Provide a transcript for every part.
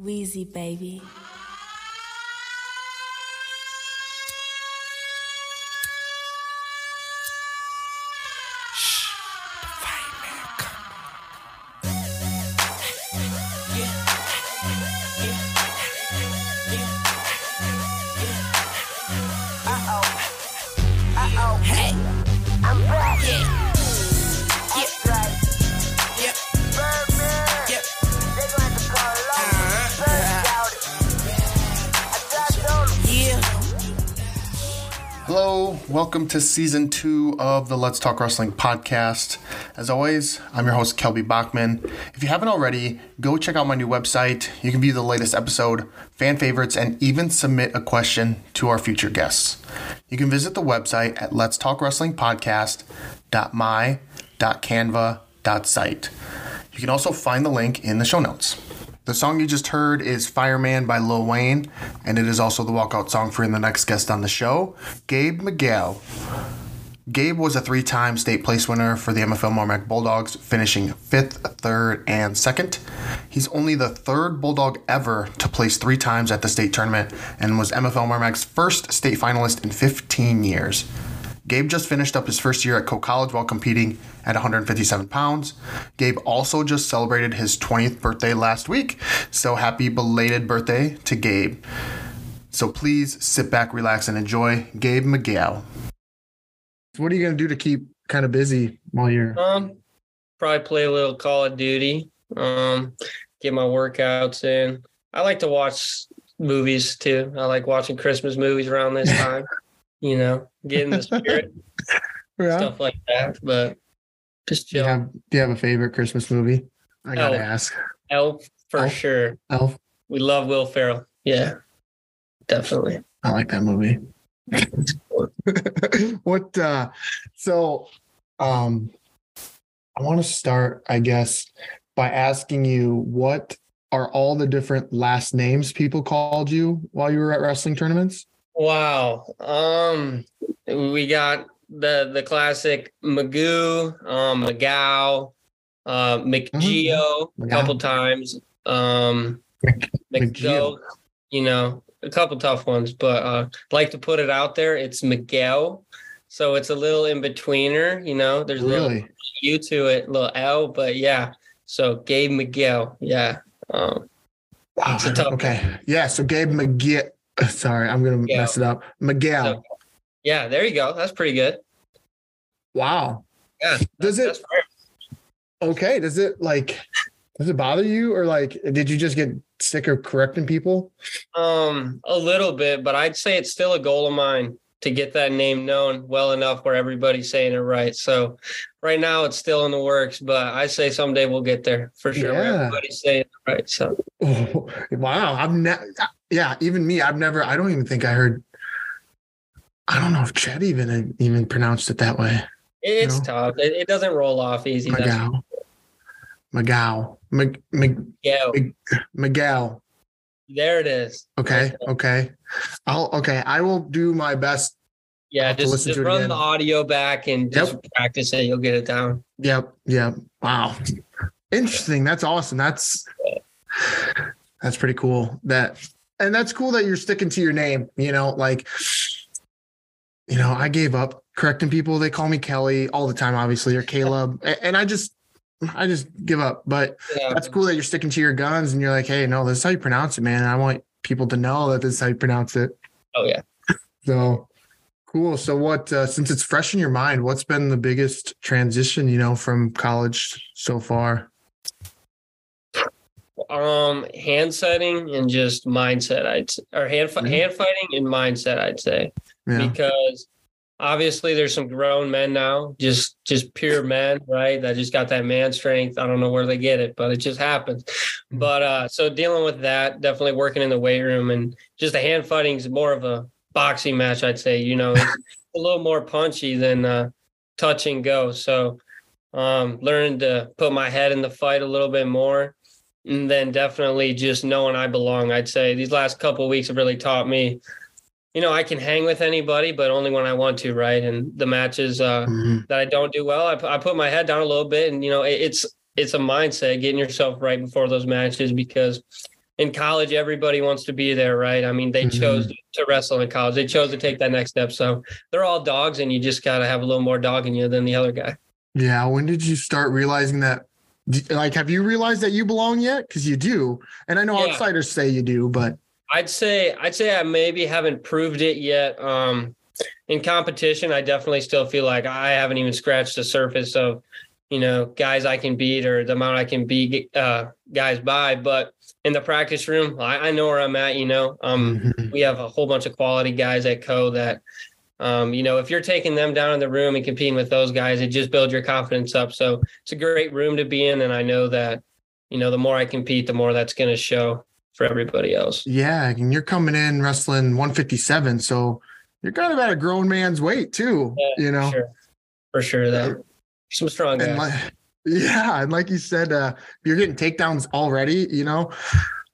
Wheezy baby. Hello, welcome to season two of the Let's Talk Wrestling podcast. As always, I'm your host, Kelby Bachman. If you haven't already, go check out my new website. You can view the latest episode, fan favorites, and even submit a question to our future guests. You can visit the website at Let's Talk Wrestling Podcast.my.canva.site. You can also find the link in the show notes. The song you just heard is Fireman by Lil Wayne, and it is also the walkout song for the next guest on the show, Gabe McGeough. Gabe was a three time state place winner for the MFL MarMac Bulldogs, finishing fifth, third, and second. He's only the third Bulldog ever to place three times at the state tournament and was MFL MarMac's first state finalist in 15 years. Gabe just finished up his first year at Coe College while competing at 157 pounds. Gabe also just celebrated his 20th birthday last week, so happy belated birthday to Gabe. So please sit back, relax, and enjoy Gabe McGeough. What are you going to do to keep kind of busy while you're? Um, probably play a little Call of Duty. Um, get my workouts in. I like to watch movies too. I like watching Christmas movies around this time. You know, get in the spirit, Yeah. stuff like that. But just Do you chill. have Do you have a favorite Christmas movie? I gotta Elf. ask. Elf for Elf? sure. Elf. We love Will Ferrell. Yeah, definitely. I like that movie. what? uh So, um, I want to start, I guess, by asking you what are all the different last names people called you while you were at wrestling tournaments? Wow. Um, we got the the classic Magoo, um, McGow, uh, McGeo a McGow. couple times. Um, McGeo. You know, a couple tough ones, but uh, like to put it out there. It's Miguel, so it's a little in betweener. You know, there's a little Really? U to it, little L, but yeah. So Gabe McGeough, yeah. Um, Wow. It's a tough Okay. Yeah. So Gabe McGee. Sorry, I'm gonna Miguel. mess it up. Miguel. yeah, there you go. That's pretty good. Wow. Yeah. Does it? Okay does it like does it bother you or like did you just get sick of correcting people Um, a little bit, but I'd say it's still a goal of mine to get that name known well enough where everybody's saying it right. So right now it's still in the works, but I say someday we'll get there for sure. Yeah. everybody's saying it right. So oh, wow i've never yeah even me i've never i don't even think i heard i don't know if chet even even pronounced it that way it's No. tough. It, it doesn't roll off easy. Mcgow mcgow Mc, Mc, yeah. mcgow There it is. okay okay i'll okay i will do my best Yeah, just, listen just run the audio back and just practice it. You'll get it down. Yep. Yep. Wow. Interesting. That's awesome. That's that's pretty cool. That and that's cool that you're sticking to your name. You know, like you know, I gave up correcting people. They call me Kelly all the time, obviously, or Caleb, and I just I just give up. But Yeah. that's cool that you're sticking to your guns and you're like, hey, no, this is how you pronounce it, man. And I want people to know that this is how you pronounce it. Oh yeah. So cool. So what uh, since it's fresh in your mind, what's been the biggest transition, you know, from college so far? Um, hand setting and just mindset. I'd or hand Mhm. hand fighting and mindset. I'd say. Yeah. because obviously there's some grown men now, just just pure men, right? That just got that man strength. I don't know where they get it, but it just happens. Mm-hmm. But uh so dealing with that, definitely working in the weight room and just the hand fighting is more of a boxing match, I'd say. You know, it's a little more punchy than uh touch and go. So um learning to put my head in the fight a little bit more. And then definitely just knowing I belong. I'd say these last couple of weeks have really taught me you know, I can hang with anybody, but only when I want to, right? And the matches uh, Mhm. that I don't do well, I, I put my head down a little bit, and you know, it, it's it's a mindset getting yourself right before those matches because in college, everybody wants to be there, right? I mean, they Mhm. chose to wrestle in college. They chose to take that next step. So they're all dogs, and you just got to have a little more dog in you than the other guy. Yeah. When did you start realizing that? Like, have you realized that you belong yet? Because you do, and I know Yeah. outsiders say you do, but I'd say I'd say I maybe haven't proved it yet. Um, in competition, I definitely still feel like I haven't even scratched the surface of, you know, guys I can beat or the amount I can beat uh, guys by. But in the practice room, I, I know where I'm at. You know, um, Mhm. we have a whole bunch of quality guys at Coe that, um, you know, if you're taking them down in the room and competing with those guys, it just builds your confidence up. So it's a great room to be in, and I know that, you know, the more I compete, the more that's going to show for everybody else. yeah, and you're coming in wrestling 157, so you're kind of at a grown man's weight too. Yeah, you know, Sure. For sure. That some strong and guys. like, yeah, and like you said, uh, you're getting takedowns already. You know,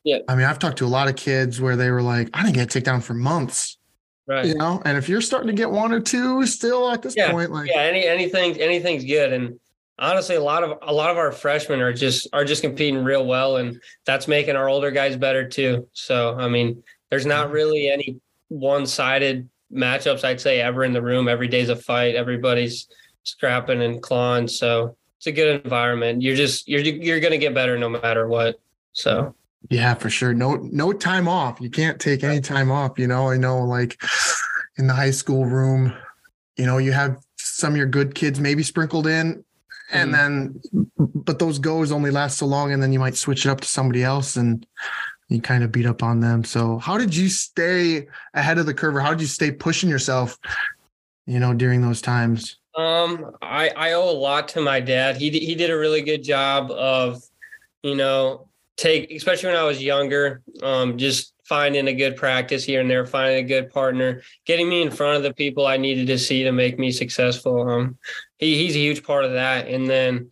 Yeah. I mean, I've talked to a lot of kids where they were like, "I didn't get a takedown for months," right. you know. And if you're starting to get one or two still at this Yeah, point, like, Yeah. Any anything anything's good. And honestly, a lot of a lot of our freshmen are just are just competing real well, and that's making our older guys better too. So I mean, there's not mm-hmm. really any one sided matchups. I'd say ever in the room. Every day's a fight. Everybody's scrapping and clawing. So it's a good environment. You're just you're you're gonna get better no matter what. So Yeah, for sure. No, no time off. You can't take any time off. You know, I know like in the high school room, you know, you have some of your good kids maybe sprinkled in, and then, but those goes only last so long, and then you might switch it up to somebody else and you kind of beat up on them. So, how did you stay ahead of the curve, or how did you stay pushing yourself, you know, during those times? Um, I I owe a lot to my dad. He he did a really good job of, you know, take especially when I was younger, um, just finding a good practice here and there, finding a good partner, getting me in front of the people I needed to see to make me successful. Um, he he's a huge part of that. And then,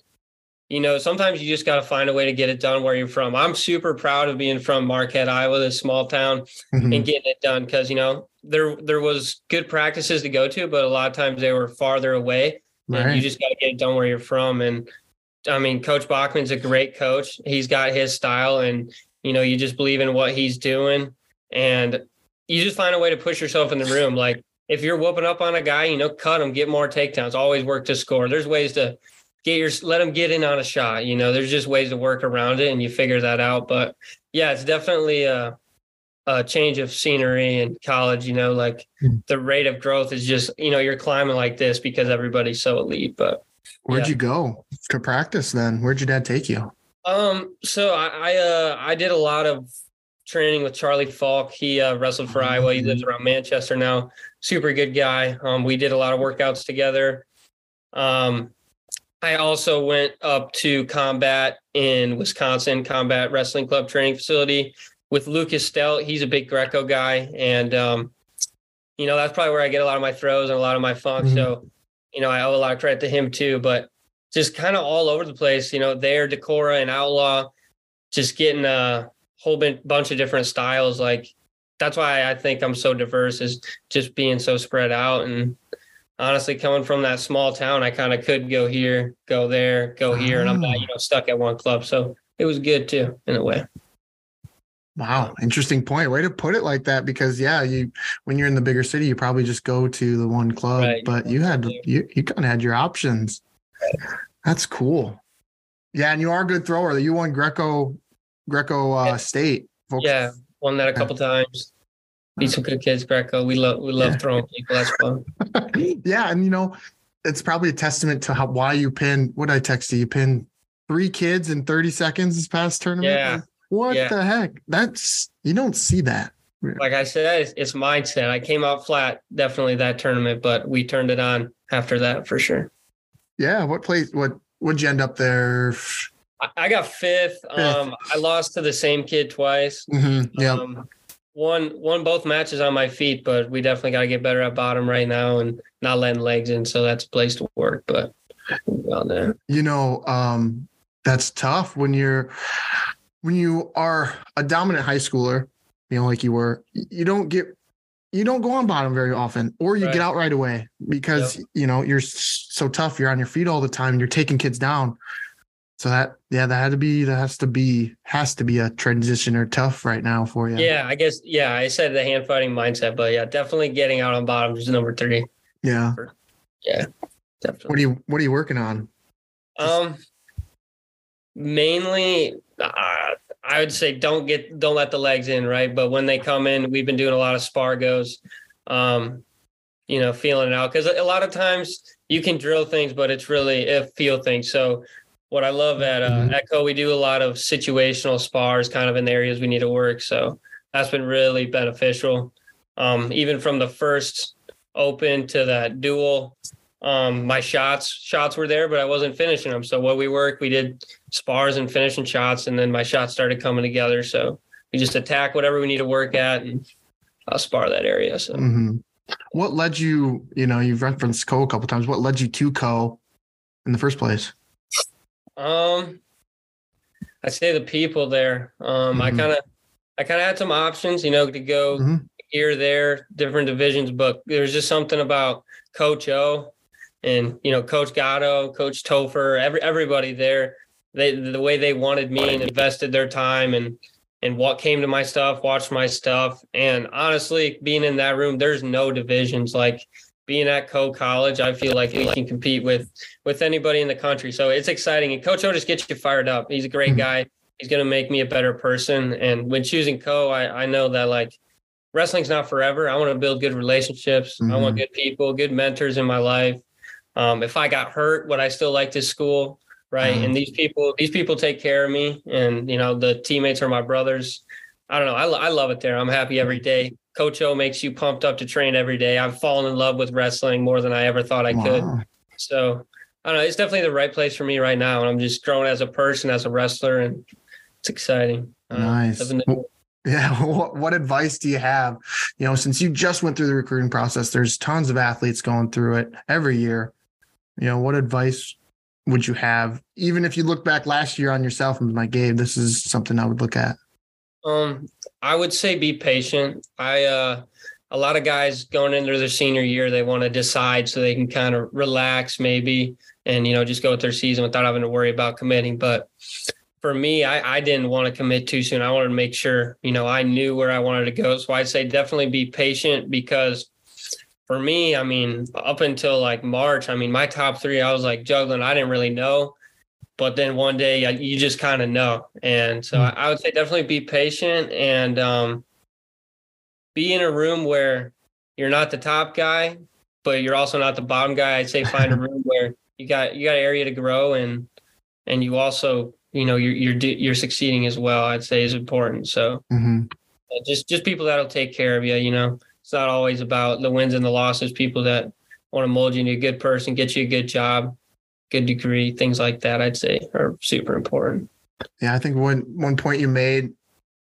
you know, sometimes you just got to find a way to get it done where you're from. I'm super proud of being from Marquette, Iowa, this small town Mhm. and getting it done because you know there there was good practices to go to, but a lot of times they were farther away, and you just got to get it done where you're from. And I mean, Coach Bachman's a great coach. He's got his style, and you know you just believe in what he's doing, and you just find a way to push yourself in the room. Like if you're whooping up on a guy, you know, cut him, get more takedowns. Always work to score. There's ways to get your let him get in on a shot. You know, there's just ways to work around it, and you figure that out. But yeah, it's definitely a a change of scenery in college. You know, like Hmm. the rate of growth is just you know you're climbing like this because everybody's so elite. But Where'd yeah. you go to practice then? Where'd your dad take you? Um, so I I, uh, I did a lot of training with Charlie Falk. He uh, wrestled for Iowa. He lives around Manchester now. Super good guy. Um, we did a lot of workouts together. Um, I also went up to combat in Wisconsin, Combat Wrestling Club training facility with Lucas Stelt. He's a big Greco guy, and um, you know that's probably where I get a lot of my throws and a lot of my funk. Mhm. So, you know, I owe a lot of credit to him too. But just kind of all over the place. You know, there, Decorah and Outlaw, just getting a whole bunch of different styles. Like that's why I think I'm so diverse is just being so spread out. And honestly, coming from that small town, I kind of could go here, go there, go here, and I'm not, you ah. know, stuck at one club. So it was good too, in a way. Wow, interesting point. Way to put it like that because yeah, you when you're in the bigger city, you probably just go to the one club, Right. but you had you you kind of had your options. That's cool. Yeah, and you are a good thrower. You won Greco Greco uh, Yeah. state. Folks- Yeah, won that a couple times. Beat some good kids, Greco. We love we love Yeah. throwing people. That's fun. yeah, and you know, it's probably a testament to how why you pinned. What did I text you? You pinned three kids in 30 seconds this past tournament. Yeah. Like, what Yeah. the heck? That's you don't see that. Like I said, it's, it's mindset. I came out flat definitely that tournament, but we turned it on after that for sure. Yeah. What place? What would you end up there? I, got fifth. Um, I lost to the same kid twice. Mhm, Yeah. Um, won won both matches on my feet, but we definitely got to get better at bottom right now and not letting legs in. So that's a place to work. But well, there. you know um that's tough when you're when you are a dominant high schooler you know like you were you don't get you don't go on bottom very often or you Right. get out right away because you know you're so tough you're on your feet all the time you're taking kids down So that yeah, that had to be that has to be has to be a transition or tough right now for you. Yeah, I guess. Yeah, I said the hand fighting mindset, but yeah, definitely getting out on bottom is number three. Yeah. Yeah, definitely. What are you what are you working on? Um, mainly, uh, I would say don't get don't let the legs in, right? But when they come in, we've been doing a lot of spargos, um, you know, feeling it out because a lot of times you can drill things, but it's really a feel thing. So. What I love at uh, Mhm. Echo, we do a lot of situational spars, kind of in the areas we need to work. So that's been really beneficial. Um, even from the first open to that dual, um, my shots shots were there, but I wasn't finishing them. So what we worked, we did spars and finishing shots, and then my shots started coming together. So we just attack whatever we need to work at and I'll spar that area. So hmm What led you, you know, you've referenced Coe a couple times. What led you to Coe in the first place? um I'd say the people there. Um I Mhm. kinda I kinda had some options, you know, to go Mhm. here, there, different divisions, but there's just something about Coach O and you know, Coach Gatto, Coach Topher, every everybody there. They the way they wanted me and invested their time and and what came to my stuff, watched my stuff. And honestly, being in that room, there's no divisions. Like being at Coe College, I feel like we can compete with with anybody in the country. So it's exciting. And Coach O just gets you fired up. He's a great Mhm. guy. He's gonna make me a better person. And when choosing Coe, I, I know that like wrestling's not forever. I want to build good relationships. I want good people, good mentors in my life. Um, if I got hurt, would I still like this school? Right. Mhm. And these people, these people take care of me. And, you know, the teammates are my brothers. I don't know. I, I love it there. I'm happy every day. Coach O makes you pumped up to train every day. I've fallen in love with wrestling more than I ever thought I could. So I don't know. It's definitely the right place for me right now. And I'm just growing as a person, as a wrestler, and it's exciting. Uh, Nice. Well, Yeah. What, what advice do you have? You know, since you just went through the recruiting process, there's tons of athletes going through it every year. You know, what advice would you have? Even if you look back last year on yourself and like, Gabe, this is something I would look at. Um, I would say be patient. I uh a lot of guys going into their senior year, they want to decide so they can kind of relax maybe and you know just go with their season without having to worry about committing. But for me, I, I didn't want to commit too soon. I wanted to make sure, you know, I knew where I wanted to go. So I'd say definitely be patient because for me, I mean, up until like March, I mean, my top three, I was like juggling. I didn't really know. But then one day you just kind of know. And so Hmm. I, would say definitely be patient and um, be in a room where you're not the top guy but you're also not the bottom guy. I'd say find a room where you got you got an area to grow and and you also you know you're you're you're succeeding as well i'd say is important. So hmm uh, just just people that'll take care of you you know it's not always about the wins and the losses people that want to mold you into a good person get you a good job good degree things like that i'd say are super important Yeah, I think one one point you made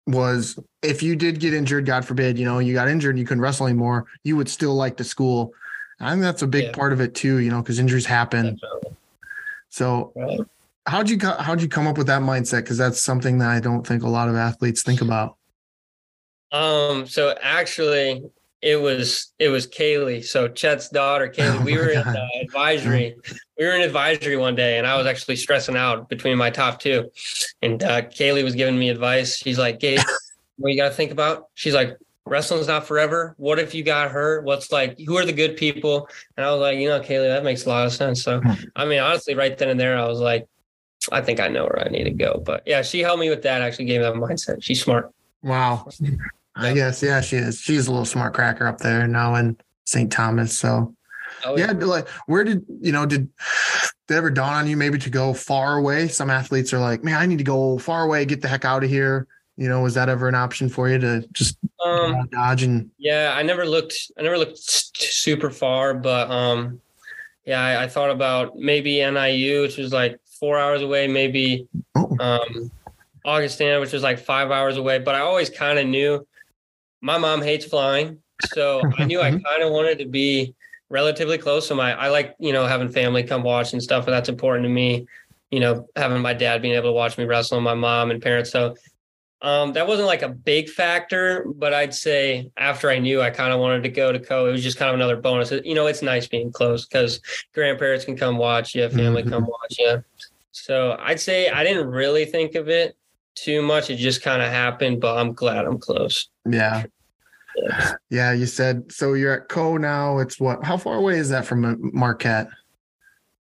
was if you did get injured, God forbid, you know, you got injured and you couldn't wrestle anymore, you would still like the school. I think that's a big Yeah. part of it too, you know, because injuries happen. Definitely. So Right. how'd you how'd you come up with that mindset? Because that's something that I don't think a lot of athletes think about. Um, so actually it was it was Kaylee. So Chet's daughter, Kaylee. Oh we were in uh, advisory. We were in advisory one day, and I was actually stressing out between my top two. And uh, Kaylee was giving me advice. She's like, "Gabe, what you got to think about?" She's like, "Wrestling's not forever. What if you got hurt? What's like? Who are the good people?" And I was like, "You know, Kaylee, that makes a lot of sense." So, I mean, honestly, right then and there, I was like, "I think I know where I need to go." But yeah, she helped me with that. Actually, gave me that mindset. She's smart. Wow. I guess yeah, she is. She's a little smart cracker up there now in St. Thomas. So Oh, yeah, like where did you know did did ever dawn on you maybe to go far away? Some athletes are like, man, I need to go far away, get the heck out of here. You know, was that ever an option for you to just Um, dodge and Yeah, I never looked. I never looked super far, but um, yeah, I, I thought about maybe NIU, which was like four hours away. Maybe oh, um, Augustana, which was like five hours away. But I always kind of knew my mom hates flying, so I knew I kind of wanted to be relatively close. So my I like you know having family come watch and stuff, and that's important to me. You know, having my dad being able to watch me wrestle, and my mom and parents. So um, that wasn't like a big factor, but I'd say after I knew I kind of wanted to go to Coe, it was just kind of another bonus. You know, it's nice being close because grandparents can come watch you, family Mhm. come watch you. So I'd say I didn't really think of it too much. It just kind of happened, but I'm glad I'm close. Yeah. Yeah, you said so. You're at Coe now. It's what? How far away is that from Marquette?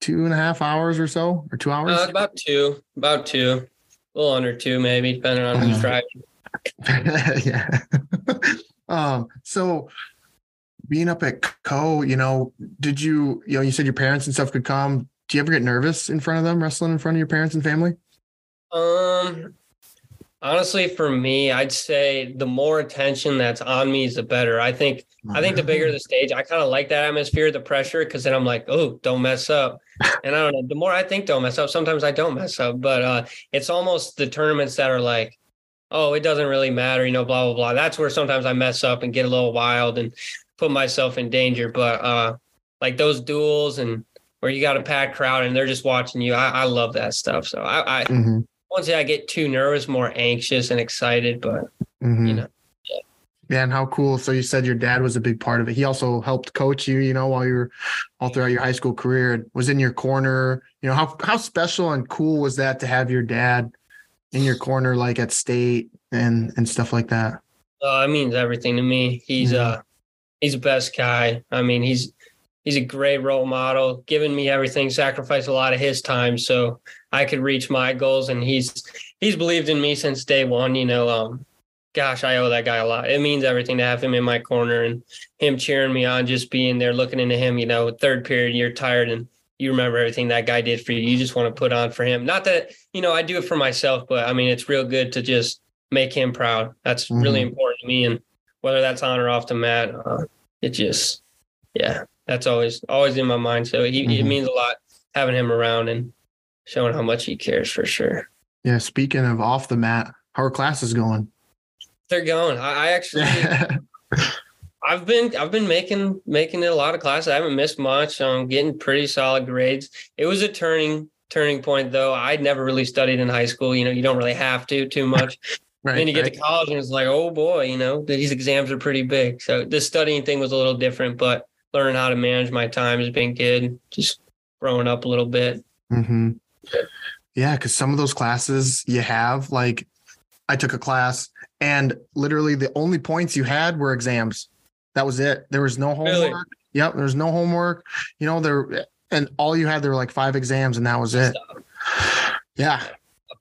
Two and a half hours or so, or two hours? Uh, about two, about two, a little under two, maybe, depending on who's Uh-huh. driving. yeah. um. So, being up at Coe, you know, did you, you know, you said your parents and stuff could come. Do you ever get nervous in front of them, wrestling in front of your parents and family? Um, honestly, for me, I'd say the more attention that's on me is the better. I think I think the bigger the stage, I kind of like that atmosphere, the pressure, because then I'm like, oh, don't mess up. And I don't know. The more I think don't mess up, sometimes I don't mess up. But uh, it's almost the tournaments that are like, oh, it doesn't really matter, you know, blah blah blah. That's where sometimes I mess up and get a little wild and put myself in danger. But uh, like those duels and where you got a packed crowd and they're just watching you, I, I love that stuff. So I, I Mhm, won't say I get too nervous, more anxious and excited, but mhm. You know, Yeah, and how cool. So you said your dad was a big part of it. He also helped coach you, you know, while you were all throughout your high school career and was in your corner. You know, how how special and cool was that to have your dad in your corner like at state and and stuff like that? uh, it means everything to me. He's Yeah. uh he's the best guy. I mean, he's he's a great role model, given me everything, sacrificed a lot of his time so I could reach my goals. And he's he's believed in me since day one. You know, um, gosh, I owe that guy a lot. It means everything to have him in my corner and him cheering me on, just being there, looking into him. You know, third period, you're tired and you remember everything that guy did for you. You just want to put on for him. Not that you know I do it for myself, but I mean it's real good to just make him proud. That's really Mhm. important to me. And whether that's on or off the mat, uh, it just, yeah, that's always always in my mind. So he, it Mhm. means a lot having him around and showing how much he cares for sure. Yeah. Speaking of off the mat, how are classes going? They're going. I, I actually, I've been, I've been making making it a lot of classes. I haven't missed much. I'm getting pretty solid grades. It was a turning turning point though. I'd never really studied in high school. You know, you don't really have to too much. right. then you get right. to college and it's like, oh boy, you know, these exams are pretty big. So this studying thing was a little different, but learning how to manage my time has been good. Just growing up a little bit. hmm Yeah, because some of those classes you have, like I took a class and literally the only points you had were exams. That was it. There was no homework. Really? Yep, there was no homework. You know, there and all you had there were like five exams and that was it. Yeah,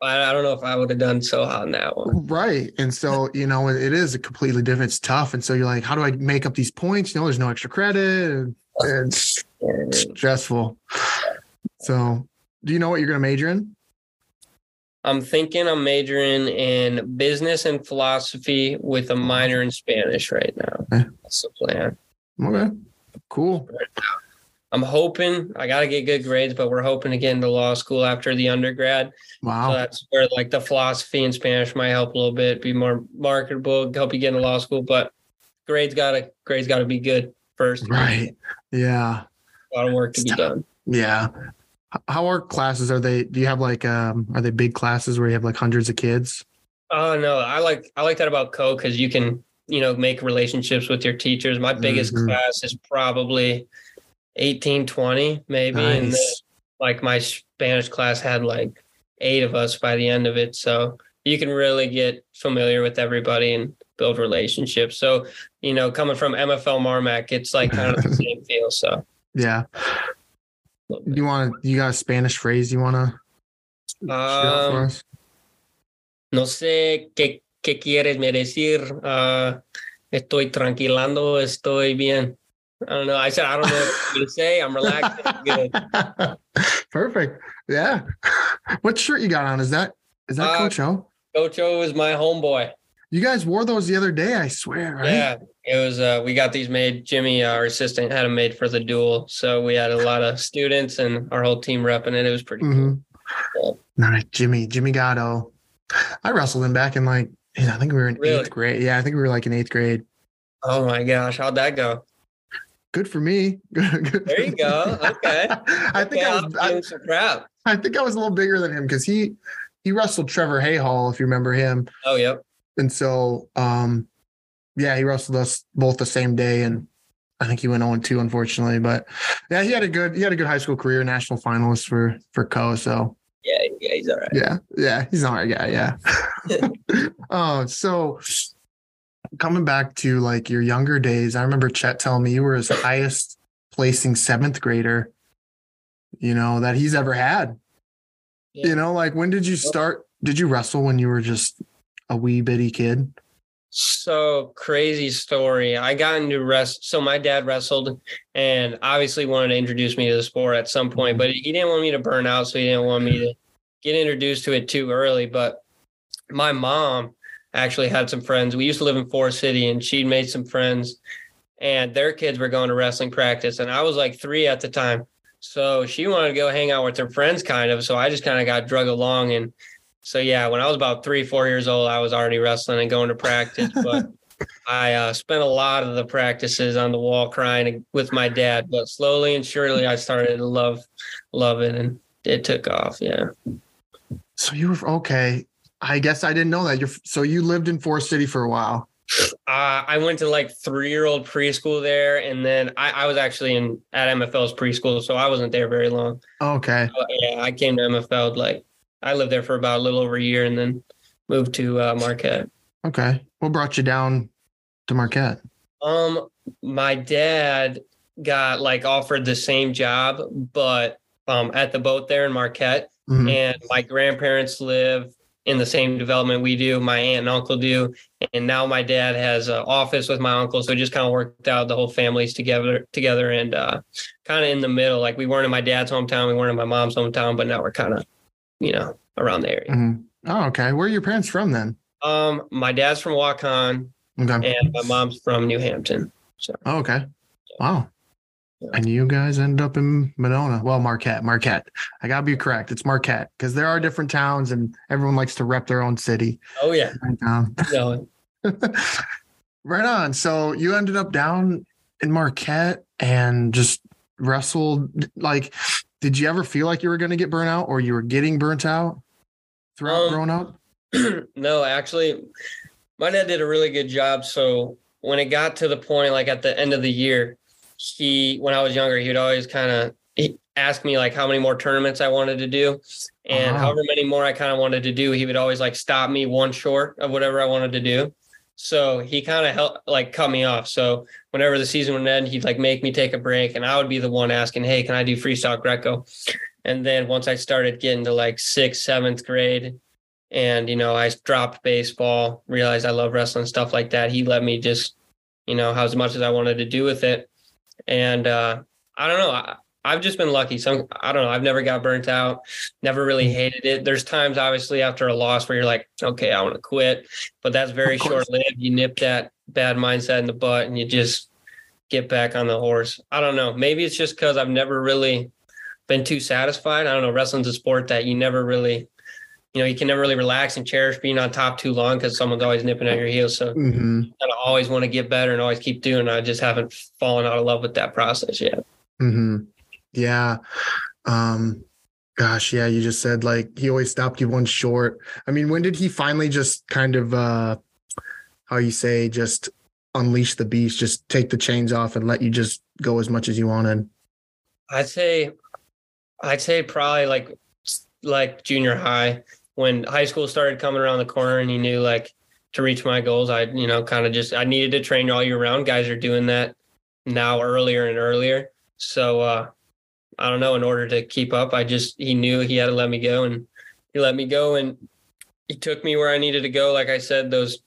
I, I don't know if I would have done so hot in that one. right. And so, you know, it, is a completely different, it's tough. And so you're like, how do I make up these points? You know, there's no extra credit. It's stressful. So do you know what you're gonna major in? I'm thinking I'm majoring in business and philosophy with a minor in Spanish right now. Okay. That's the plan. Okay. Cool. I'm hoping I got to get good grades, but we're hoping to get into law school after the undergrad. So Wow. that's where like the philosophy and Spanish might help a little bit, be more marketable, help you get into law school. But grades gotta grades gotta be good first. Right. Yeah. A lot of work to be done. Yeah. How are classes? Are they, do you have like, um, are they big classes where you have like hundreds of kids? Oh no, I like I like that about Coe because you can you know make relationships with your teachers. My biggest Mhm. class is probably 18, 20 maybe, and then, like my Spanish class had like eight of us by the end of it. So you can really get familiar with everybody and build relationships. So you know, coming from MFL MarMac, it's like kind of the same feel. So. Yeah. You want to, you got a Spanish phrase you want to for Um, us? no sé qué, qué quieres me decir. Uh, estoy tranquilando, estoy bien. I don't know. I said, I don't know what to say. I'm relaxed. I'm. Perfect. Yeah. What shirt you got on? Is that, is that Uh, Coach O? Ocho is my homeboy. You guys wore those the other day, I swear, right? Yeah. It was, uh, we got these made. Jimmy, our assistant, had them made for the duel. So we had a lot of students and our whole team repping it. It was pretty cool. Mhm. Nice. Jimmy, Jimmy Gatto. I wrestled him back in like, I think we were in Really? eighth grade. Yeah, I think we were like in eighth grade. Oh my gosh. How'd that go? Good for me. Good There you go. Okay. I think Okay, I was. I, him some crap. I think I was a little bigger than him because he he wrestled Trevor Hayhall, if you remember him. Oh, yep. And so, um, yeah, he wrestled us both the same day, and I think he went 0 2, unfortunately. But yeah, he had a good he had a good high school career, national finalist for for Coe. So Yeah. Yeah, he's all right. Yeah, yeah, he's not our guy. Yeah. oh, so coming back to like your younger days, I remember Chet telling me you were his highest placing seventh grader, you know, that he's ever had. Yeah. You know, like when did you start? Did you wrestle when you were just a wee bitty kid? So crazy story. I got into rest. So my dad wrestled and obviously wanted to introduce me to the sport at some point, but he didn't want me to burn out. So he didn't want me to get introduced to it too early. But my mom actually had some friends. We used to live in Forest City and she'd made some friends and their kids were going to wrestling practice. And I was like three at the time. So she wanted to go hang out with her friends kind of. So I just kind of got drug along and so yeah, when I was about three, four years old, I was already wrestling and going to practice. But I uh, spent a lot of the practices on the wall crying with my dad. But slowly and surely, I started to love, love it, and it took off. Yeah. So you were okay. I guess I didn't know that. You're so you lived in Forest City for a while. Uh, I went to like three year old preschool there, and then I, I was actually in at MFL's preschool, so I wasn't there very long. Okay. But yeah, I came to MFL like I lived there for about a little over a year, and then moved to uh, Marquette. Okay. What brought you down to Marquette? Um, my dad got like offered the same job, but um at the boat there in Marquette, Mhm. and my grandparents live in the same development we do. My aunt and uncle do, and now my dad has an office with my uncle, so it just kind of worked out. The whole family's together together, and uh, kind of in the middle. Like we weren't in my dad's hometown, we weren't in my mom's hometown, but now we're kind of, you know, around the area. Mhm. Oh, okay. Where are your parents from then? Um, my dad's from Waukon, Okay. and my mom's from New Hampton. So Oh, okay. Wow. Yeah. And you guys ended up in Monona. Well, Marquette. Marquette. I gotta be correct. It's Marquette because there are different towns and everyone likes to rep their own city. oh yeah, Right right on. So you ended up down in Marquette and just wrestled. Like, did you ever feel like you were going to get burnt out or you were getting burnt out throughout Um, growing up? no, actually, my dad did a really good job. So when it got to the point, like at the end of the year, he, when I was younger, he would always kind of ask me like how many more tournaments I wanted to do, and Uh-huh. however many more I kind of wanted to do, he would always like stop me one short of whatever I wanted to do. So he kind of helped like cut me off. So whenever the season would end, he'd like make me take a break, and I would be the one asking, "Hey, can I do freestyle Greco?" And then once I started getting to like sixth, seventh grade, and you know, I dropped baseball, realized I love wrestling, stuff like that. He let me just, you know, how as much as I wanted to do with it. And uh, I don't know. I, I've just been lucky. Some I don't know. I've never got burnt out. Never really Mm-hmm. hated it. There's times, obviously, after a loss where you're like, okay, I want to quit, but that's very short lived. You nip that bad mindset in the butt, and you just get back on the horse. I don't know. Maybe it's just because I've never really been too satisfied. I don't know. Wrestling's a sport that you never really, you know, you can never really relax and cherish being on top too long because someone's always nipping at your heels. So hmm I always want to get better and always keep doing. I just haven't fallen out of love with that process yet. hmm Yeah. Um, gosh, yeah, you just said like he always stopped you one short. I mean, when did he finally just kind of uh how you say just unleash the beast, just take the chains off and let you just go as much as you wanted? I'd say, I'd say probably like like junior high when high school started coming around the corner and he knew like to reach my goals. I you know kind of just I needed to train all year round. Guys are doing that now earlier and earlier. So uh I don't know. In order to keep up, I just he knew he had to let me go and he let me go and he took me where I needed to go. Like I said, those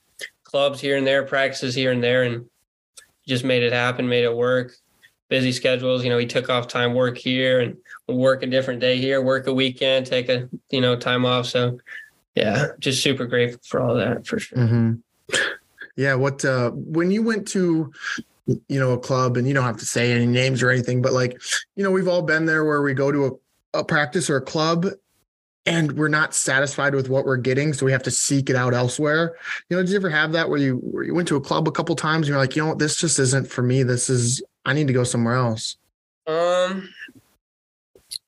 clubs here and there, practices here and there, and just made it happen, made it work busy schedules. You know, he took off time work here and work a different day here, work a weekend, take a you know time off. So yeah, just super grateful for all that for sure. hmm Yeah. What uh when you went to you know a club and you don't have to say any names or anything, but like you know we've all been there where we go to a, a practice or a club and we're not satisfied with what we're getting, so we have to seek it out elsewhere. You know, did you ever have that where you where you went to a club a couple times and you're like, you know, this just isn't for me. This is I need to go somewhere else. Um,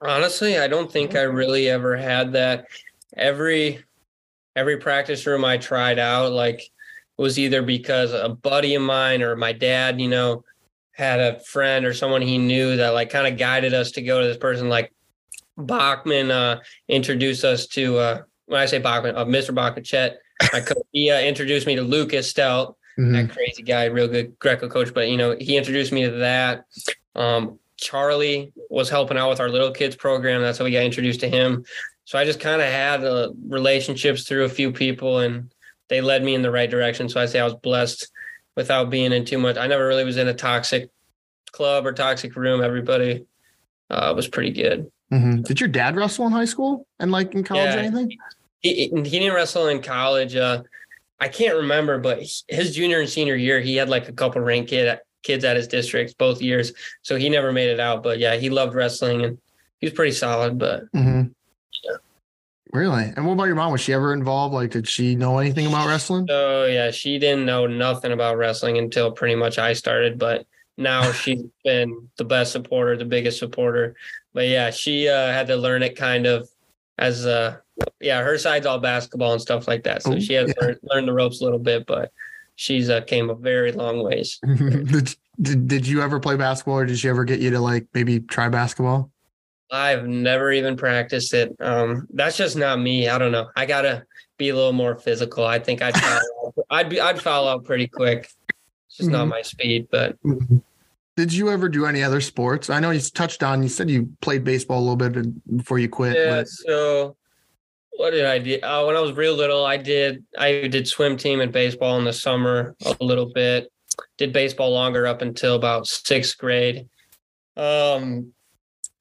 honestly, I don't think I really ever had that. Every every practice room I tried out, like was either because a buddy of mine or my dad, you know, had a friend or someone he knew that like kind of guided us to go to this person. Like Bachman uh, introduced us to uh, when I say Bachman, uh, Mr. Bachman Chet. My coach, he uh, introduced me to Lucas Stout, Mhm. that crazy guy, real good Greco coach. But you know, he introduced me to that. Um, Charlie was helping out with our little kids program. That's how we got introduced to him. So I just kind of had uh, relationships through a few people, and they led me in the right direction. So I say I was blessed without being in too much. I never really was in a toxic club or toxic room. Everybody uh, was pretty good. Mhm. Did your dad wrestle in high school and like in college or anything? He, he didn't wrestle in college. Uh, I can't remember, but his junior and senior year, he had like a couple ranked kid kids at his district both years, so he never made it out. But yeah, he loved wrestling and he was pretty solid. But Mhm. Really? And what about your mom? Was she ever involved? Like, did she know anything about wrestling? so yeah, she didn't know nothing about wrestling until pretty much I started. But now she's been the best supporter, the biggest supporter. But yeah, she uh, had to learn it kind of as uh yeah, her side's all basketball and stuff like that. So Oh, she has yeah. to learn, learn the ropes a little bit, but she's uh, came a very long ways. did, did did you ever play basketball, or did she ever get you to like maybe try basketball? I've never even practiced it. Um, that's just not me. I don't know. I gotta be a little more physical. I think I'd foul. I'd be I'd foul out pretty quick. It's just not Mhm. my speed, but Did you ever do any other sports? I know you touched on. You said you played baseball a little bit before you quit. yeah. but- So what did I do? Uh, when I was real little, I did I did swim team and baseball in the summer a little bit. Did baseball longer up until about sixth grade. Um,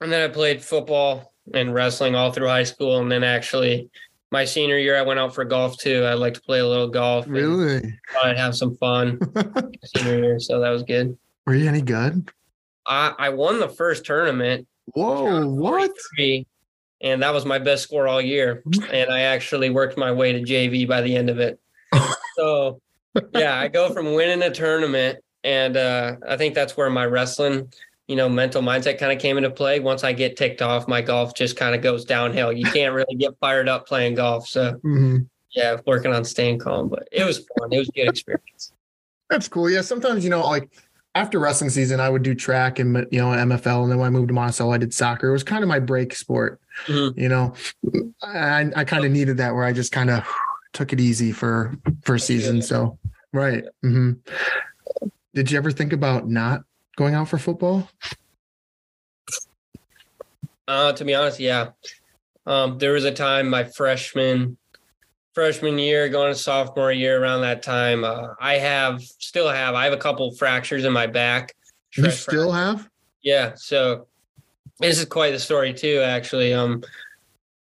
and then I played football and wrestling all through high school, and then actually. My senior year, I went out for golf too. I like to play a little golf. and really? I'd have some fun senior year, so that was good. Were you any good? I, I won the first tournament, Whoa! What? 43, and that was my best score all year. And I actually worked my way to JV by the end of it. so yeah, I go from winning a tournament, and uh, I think that's where my wrestling, you know, mental mindset kind of came into play. Once I get ticked off, my golf just kind of goes downhill. You can't really get fired up playing golf. So Mhm. yeah, working on staying calm, but it was fun. It was a good experience. That's cool. Yeah. Sometimes you know, like after wrestling season, I would do track and you know MFL, and then when I moved to Monticello, I did soccer. It was kind of my break sport. Mhm. You know, I I kind of needed that where I just kind of took it easy for for season. So right. hmm Did you ever think about not going out for football? Uh, to be honest, yeah. Um, there was a time my freshman freshman year, going to sophomore year, around that time, uh, I have still have I have a couple fractures in my back. You still fractures. have? Yeah. So this is quite the story too, actually. Um,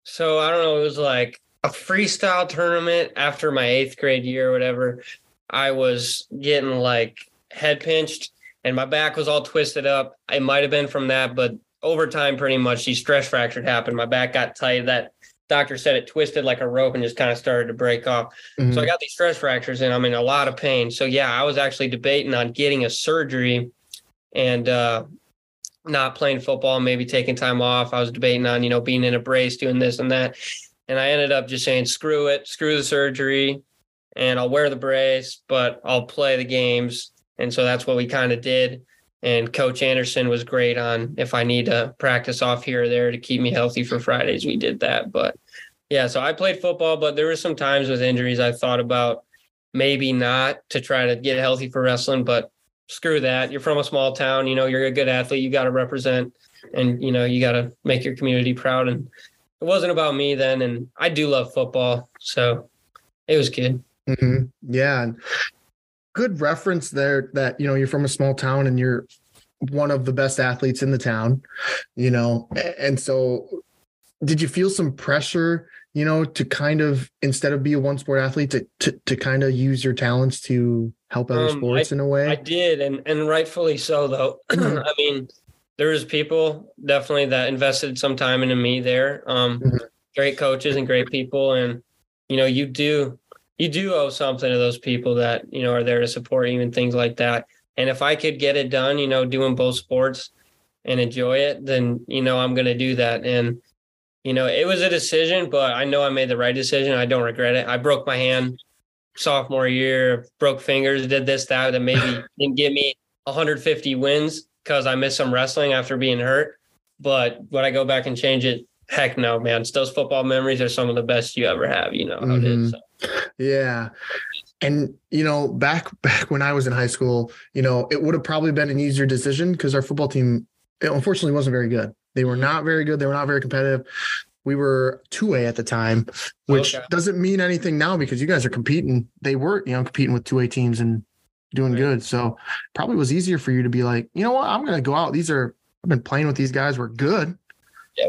so I don't know. It was like a freestyle tournament after my eighth grade year or whatever. I was getting like head pinched and my back was all twisted up. It might have been from that, but over time, pretty much, these stress fractures happened. My back got tight. That doctor said it twisted like a rope and just kind of started to break off. So I Mhm. got these stress fractures and I'm in a lot of pain. So yeah, I was actually debating on getting a surgery and uh not playing football, maybe taking time off. I was debating on, you know, being in a brace, doing this and that. And I ended up just saying, screw it, screw the surgery, and I'll wear the brace, but I'll play the games. And so that's what we kind of did. And Coach Anderson was great on if I need to practice off here or there to keep me healthy for Fridays, we did that. But yeah, so I played football, but there were some times with injuries I thought about maybe not to try to get healthy for wrestling, but screw that. You're from a small town, you know, you're a good athlete, you got to represent and you know, you got to make your community proud and it wasn't about me then and I do love football, so it was good. Mhm. Yeah. and Good reference there that, you know, you're from a small town and you're one of the best athletes in the town, you know, and so did you feel some pressure, you know, to kind of, instead of be a one sport athlete, to, to, to kind of use your talents to help other Um, sports in a way? I did, and and rightfully so. Though I mean, there was people definitely that invested some time into me there. Um, Mhm. great coaches and great people, and you know, you do you do owe something to those people that you know are there to support you and things like that. And if I could get it done, you know, doing both sports and enjoy it, then you know I'm going to do that. And you know, it was a decision, but I know I made the right decision. I don't regret it. I broke my hand sophomore year, broke fingers, did this, that, that maybe didn't give me 150 wins because I missed some wrestling after being hurt. But would I go back and change it? heck no, man. Those football memories are some of the best you ever have. You know how it is. Mm-hmm. So. Yeah. And you know, back back when I was in high school, you know, it would have probably been an easier decision because our football team it unfortunately wasn't very good. They were not very good. They were not very competitive. We were 2A at the time, which Okay. doesn't mean anything now because you guys are competing. They were, you know, competing with 2A teams and doing Right. good. So probably was easier for you to be like, you know what, I'm gonna go out. These are I've been playing with these guys. We're good. Yeah.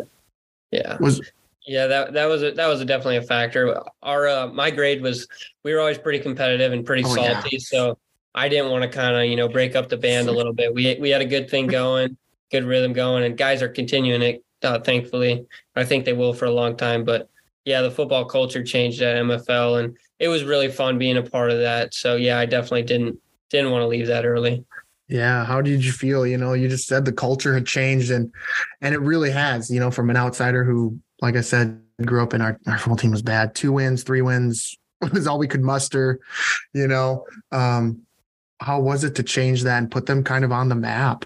Yeah. Was Yeah, that that was a, that was a definitely a factor. Our uh, my grade was we were always pretty competitive and pretty Oh, yeah. salty, so I didn't want to kind of you know break up the band a little bit. We we had a good thing going, good rhythm going, and guys are continuing it. Uh, thankfully, I think they will for a long time. But yeah, the football culture changed at MFL, and it was really fun being a part of that. So yeah, I definitely didn't didn't want to leave that early. Yeah, how did you feel? You know, you just said the culture had changed and and it really has, you know, from an outsider who, like I said, grew up in our, our football team was bad. Two wins, three wins was all we could muster, you know. Um, how was it to change that and put them kind of on the map?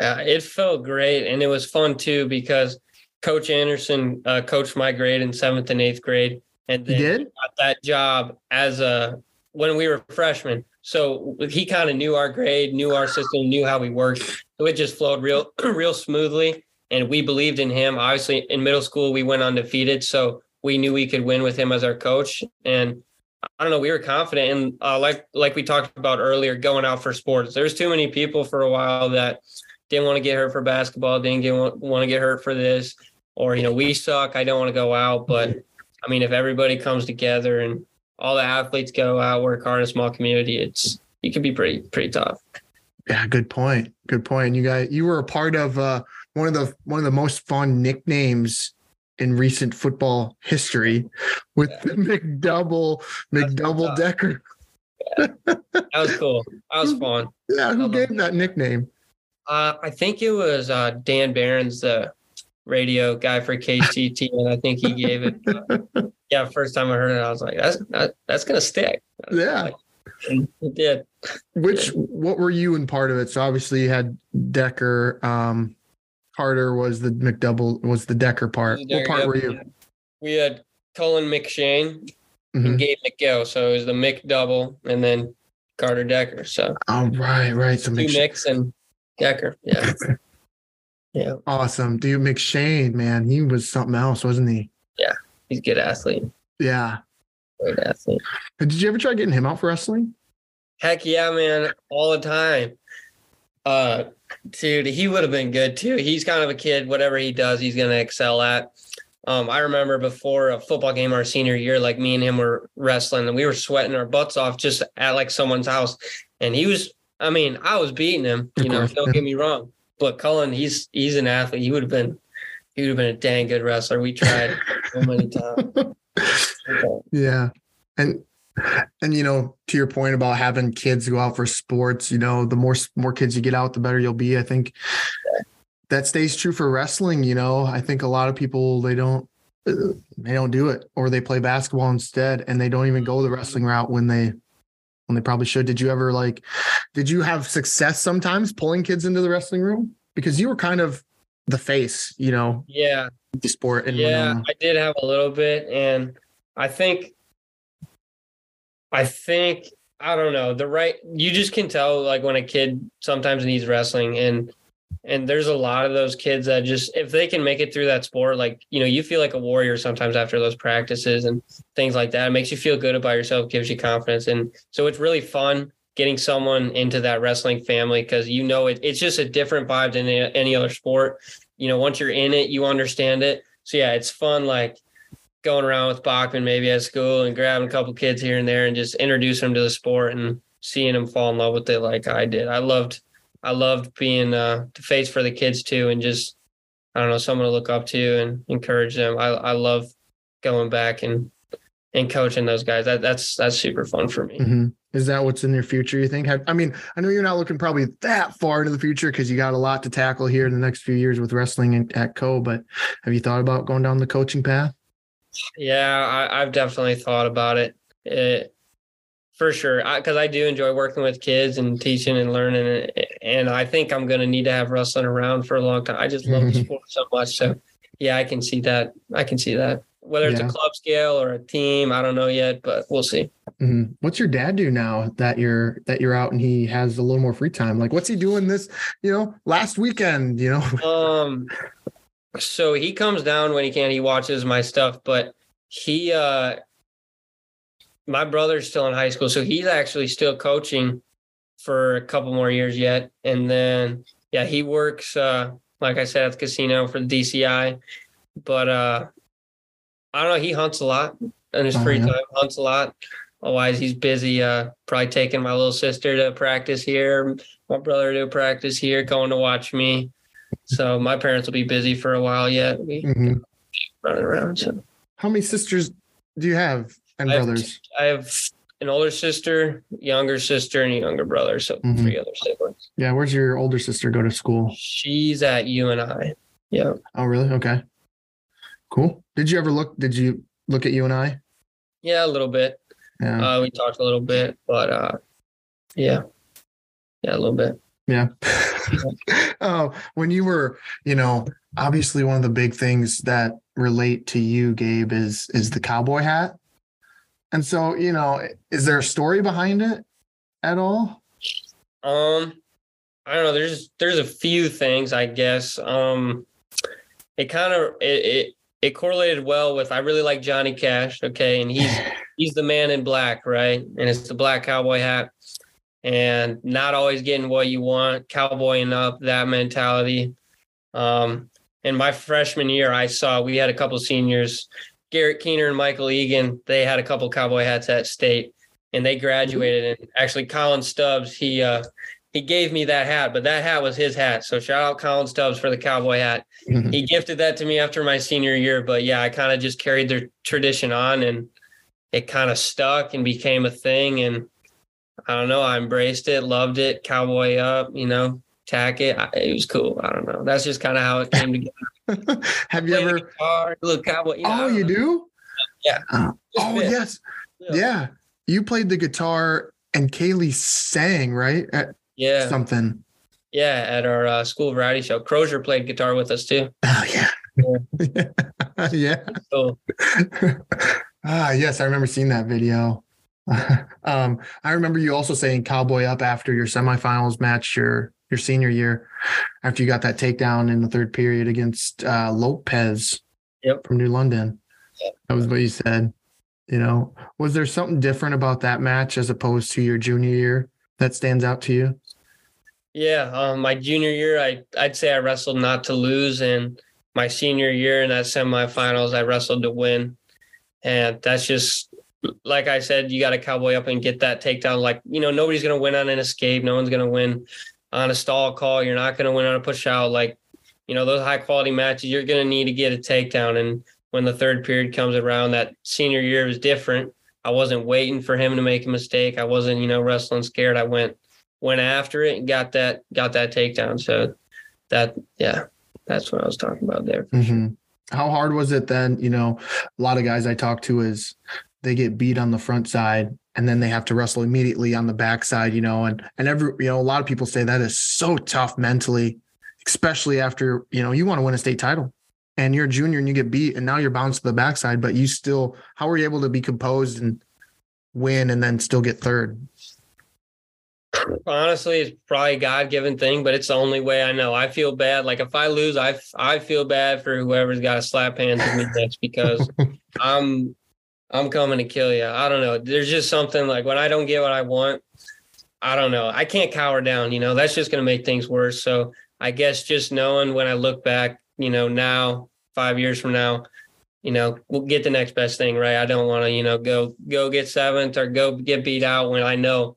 Uh, it felt great, and it was fun too because Coach Anderson uh, coached my grade in seventh and eighth grade, and then did? got that job as a when we were freshmen. So he kind of knew our grade, knew our system, knew how we worked. So it just flowed real, real smoothly, and we believed in him. Obviously, in middle school, we went undefeated, so we knew we could win with him as our coach, and I don't know. We were confident, and uh, like like we talked about earlier, going out for sports. There's too many people for a while that didn't want to get hurt for basketball, didn't get want to get hurt for this, or you know, we suck. I don't want to go out, but I mean, if everybody comes together and all the athletes go out, work hard in a small community, it's it can be pretty pretty tough. Yeah, good point. Good point. You guys, you were a part of uh, one of the one of the most fun nicknames in recent football history with the McDouble McDouble. Decker. That was cool. That was fun. Yeah, who gave that nickname? Uh, I think it was uh, Dan Barron's the radio guy for KCT, and I think he gave it. uh, yeah, first time I heard it, I was like, "That's that, that's gonna stick." Yeah. And it did. Which what were you in part of it? So obviously you had Decker. Um, Carter was the McDouble was the Decker part. What part were you? We had Cullen McShane Mhm. and Gabe McGeough, so it was the McDouble and then Carter Decker. So Oh right, right. So two McShane, Micks and Decker. Yeah, yeah, awesome, dude. McShane, man, he was something else, wasn't he? Yeah, he's a good athlete. Yeah. Great athlete. Did you ever try getting him out for wrestling? Heck yeah, man, all the time. Uh, dude, he would have been good too. He's kind of a kid. Whatever he does, he's gonna excel at. Um, I remember before a football game our senior year, like me and him were wrestling, and we were sweating our butts off just at like someone's house. And he was, I mean, I was beating him. You know, don't get me wrong, but Cullen, he's he's an athlete. He would have been, he would have been a dang good wrestler. We tried so many times. Yeah. And and you know, to your point about having kids go out for sports, you know, the more more kids you get out, the better you'll be. I think that stays true for wrestling, you know. I think a lot of people they don't they don't do it or they play basketball instead and they don't even go the wrestling route when they when they probably should. Did you ever like did you have success sometimes pulling kids into the wrestling room? Because you were kind of the face, you know, Yeah, the sport and yeah, Winona. I did have a little bit, and I think, I think I don't know the right. You just can tell like when a kid sometimes needs wrestling, and and there's a lot of those kids that just if they can make it through that sport, like you know, you feel like a warrior sometimes after those practices and things like that. It makes you feel good about yourself, gives you confidence, and so it's really fun getting someone into that wrestling family because you know it, it's just a different vibe than any, any other sport. You know, once you're in it, you understand it. So yeah, it's fun like going around with Bachman maybe at school and grabbing a couple kids here and there and just introduce them to the sport and seeing them fall in love with it like I did. I loved I loved being uh, the face for the kids too and just I don't know someone to look up to and encourage them. I I love going back and and coaching those guys. That that's that's super fun for me. Mhm. Is that what's in your future? You think? I mean, I know you're not looking probably that far into the future because you got a lot to tackle here in the next few years with wrestling at Coe. But have you thought about going down the coaching path? Yeah, I, I've definitely thought about it, it for sure. Because I, do enjoy working with kids and teaching and learning, and I think I'm going to need to have wrestling around for a long time. I just love the sport so much. So yeah, I can see that. I can see that. Whether it's Yeah. a club scale or a team, I don't know yet, but we'll see. Mhm. What's your dad do now that you're that you're out and he has a little more free time? Like, what's he doing this? You know, last weekend. You know. Um, so he comes down when he can. He watches my stuff, but he, uh, my brother's still in high school, so he's actually still coaching for a couple more years yet. And then, yeah, he works, uh, like I said, at the casino for the DCI. But uh, I don't know. He hunts a lot in his Oh, free time. Hunts a lot. Otherwise, he's busy. Uh, probably taking my little sister to practice here, my brother to practice here, going to watch me. So my parents will be busy for a while yet. We Mhm. running around. So How many sisters do you have and I have brothers? I have an older sister, younger sister, and a younger brother. So Mhm. three other siblings. Yeah. Where's your older sister go to school? She's at UNI. Yeah. Oh, really? Okay. Cool. Did you ever look? Did you look at UNI? Yeah, a little bit. Yeah. Uh, we talked a little bit, but uh, yeah, yeah, a little bit. Yeah. oh, when you were, you know, obviously one of the big things that relate to you, Gabe, is is the cowboy hat. And so, you know, is there a story behind it at all? Um, I don't know. There's there's a few things I guess. Um, it kind of it, it it correlated well with I really like Johnny Cash. Okay, and he's he's the man in black, right? And it's the black cowboy hat, and not always getting what you want, cowboying up that mentality. Um, in my freshman year, I saw we had a couple seniors, Garrett Keener and Michael Egan. They had a couple cowboy hats at state, and they graduated. And actually, Colin Stubbs, he uh, he gave me that hat, but that hat was his hat. So shout out Colin Stubbs for the cowboy hat. He gifted that to me after my senior year, but yeah, I kind of just carried their tradition on and it kind of stuck and became a thing. And I don't know, I embraced it, loved it, cowboy up, you know, tack it. I, it was cool. I don't know. That's just kind of how it came together. Have you ever? guitar, little cowboy. You know, Oh, you know. do? Yeah. Uh, oh, yes. Yeah. Yeah. You played the guitar and Kaylee sang, right? At Yeah. something. Yeah. At our uh, school variety show. Crozier played guitar with us too. Oh, yeah. yeah. So ah, yes, I remember seeing that video. um, I remember you also saying cowboy up after your semifinals match your your senior year, after you got that takedown in the third period against uh, Lopez Yep. from New London. Yep. That was what you said. You know, was there something different about that match as opposed to your junior year that stands out to you? Yeah, um, my junior year, I I'd say I wrestled not to lose, and my senior year in that semifinals, I wrestled to win, and that's just like I said, you got to cowboy up and get that takedown. Like you know, nobody's gonna win on an escape. No one's gonna win on a stall call. You're not gonna win on a push out. Like you know, those high quality matches, you're gonna need to get a takedown. And when the third period comes around, that senior year was different. I wasn't waiting for him to make a mistake. I wasn't, you know, wrestling scared. I went went after it and got that got that takedown. So that yeah, that's what I was talking about there. Mhm. How hard was it then? You know, a lot of guys I talked to is they get beat on the front side and then they have to wrestle immediately on the back side, you know, and and every you know, a lot of people say that is so tough mentally, especially after, you know, you want to win a state title and you're a junior and you get beat and now you're bounced to the backside, but you still how were you able to be composed and win and then still get third? Honestly, it's probably a God given thing, but it's the only way I know. I feel bad. Like if I lose, I I feel bad for whoever's got to slap hands with me next because I'm I'm coming to kill you. I don't know. There's just something like when I don't get what I want, I don't know. I can't cower down. You know, that's just going to make things worse. So I guess just knowing when I look back, you know, now five years from now, you know, we'll get the next best thing, right? I don't want to, you know, go go get seventh or go get beat out when I know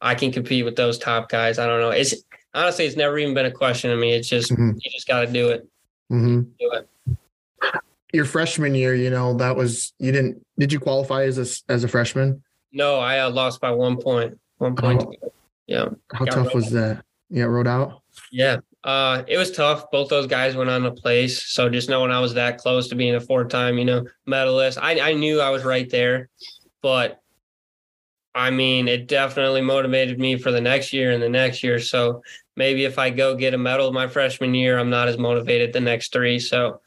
I can compete with those top guys. I don't know. It's honestly, it's never even been a question to me. It's just Mhm. you just got to do it. Mm-hmm. Do it. Your freshman year, you know, that was you didn't did you qualify as a as a freshman? No, I uh, lost by one point. One point. Oh. Yeah. How Got tough was that? Yeah, rode out? Yeah. Uh, it was tough. Both those guys went on to place. So just knowing I was that close to being a four time, you know, medalist, I, I knew I was right there. But I mean, it definitely motivated me for the next year and the next year. So maybe if I go get a medal my freshman year, I'm not as motivated the next three. So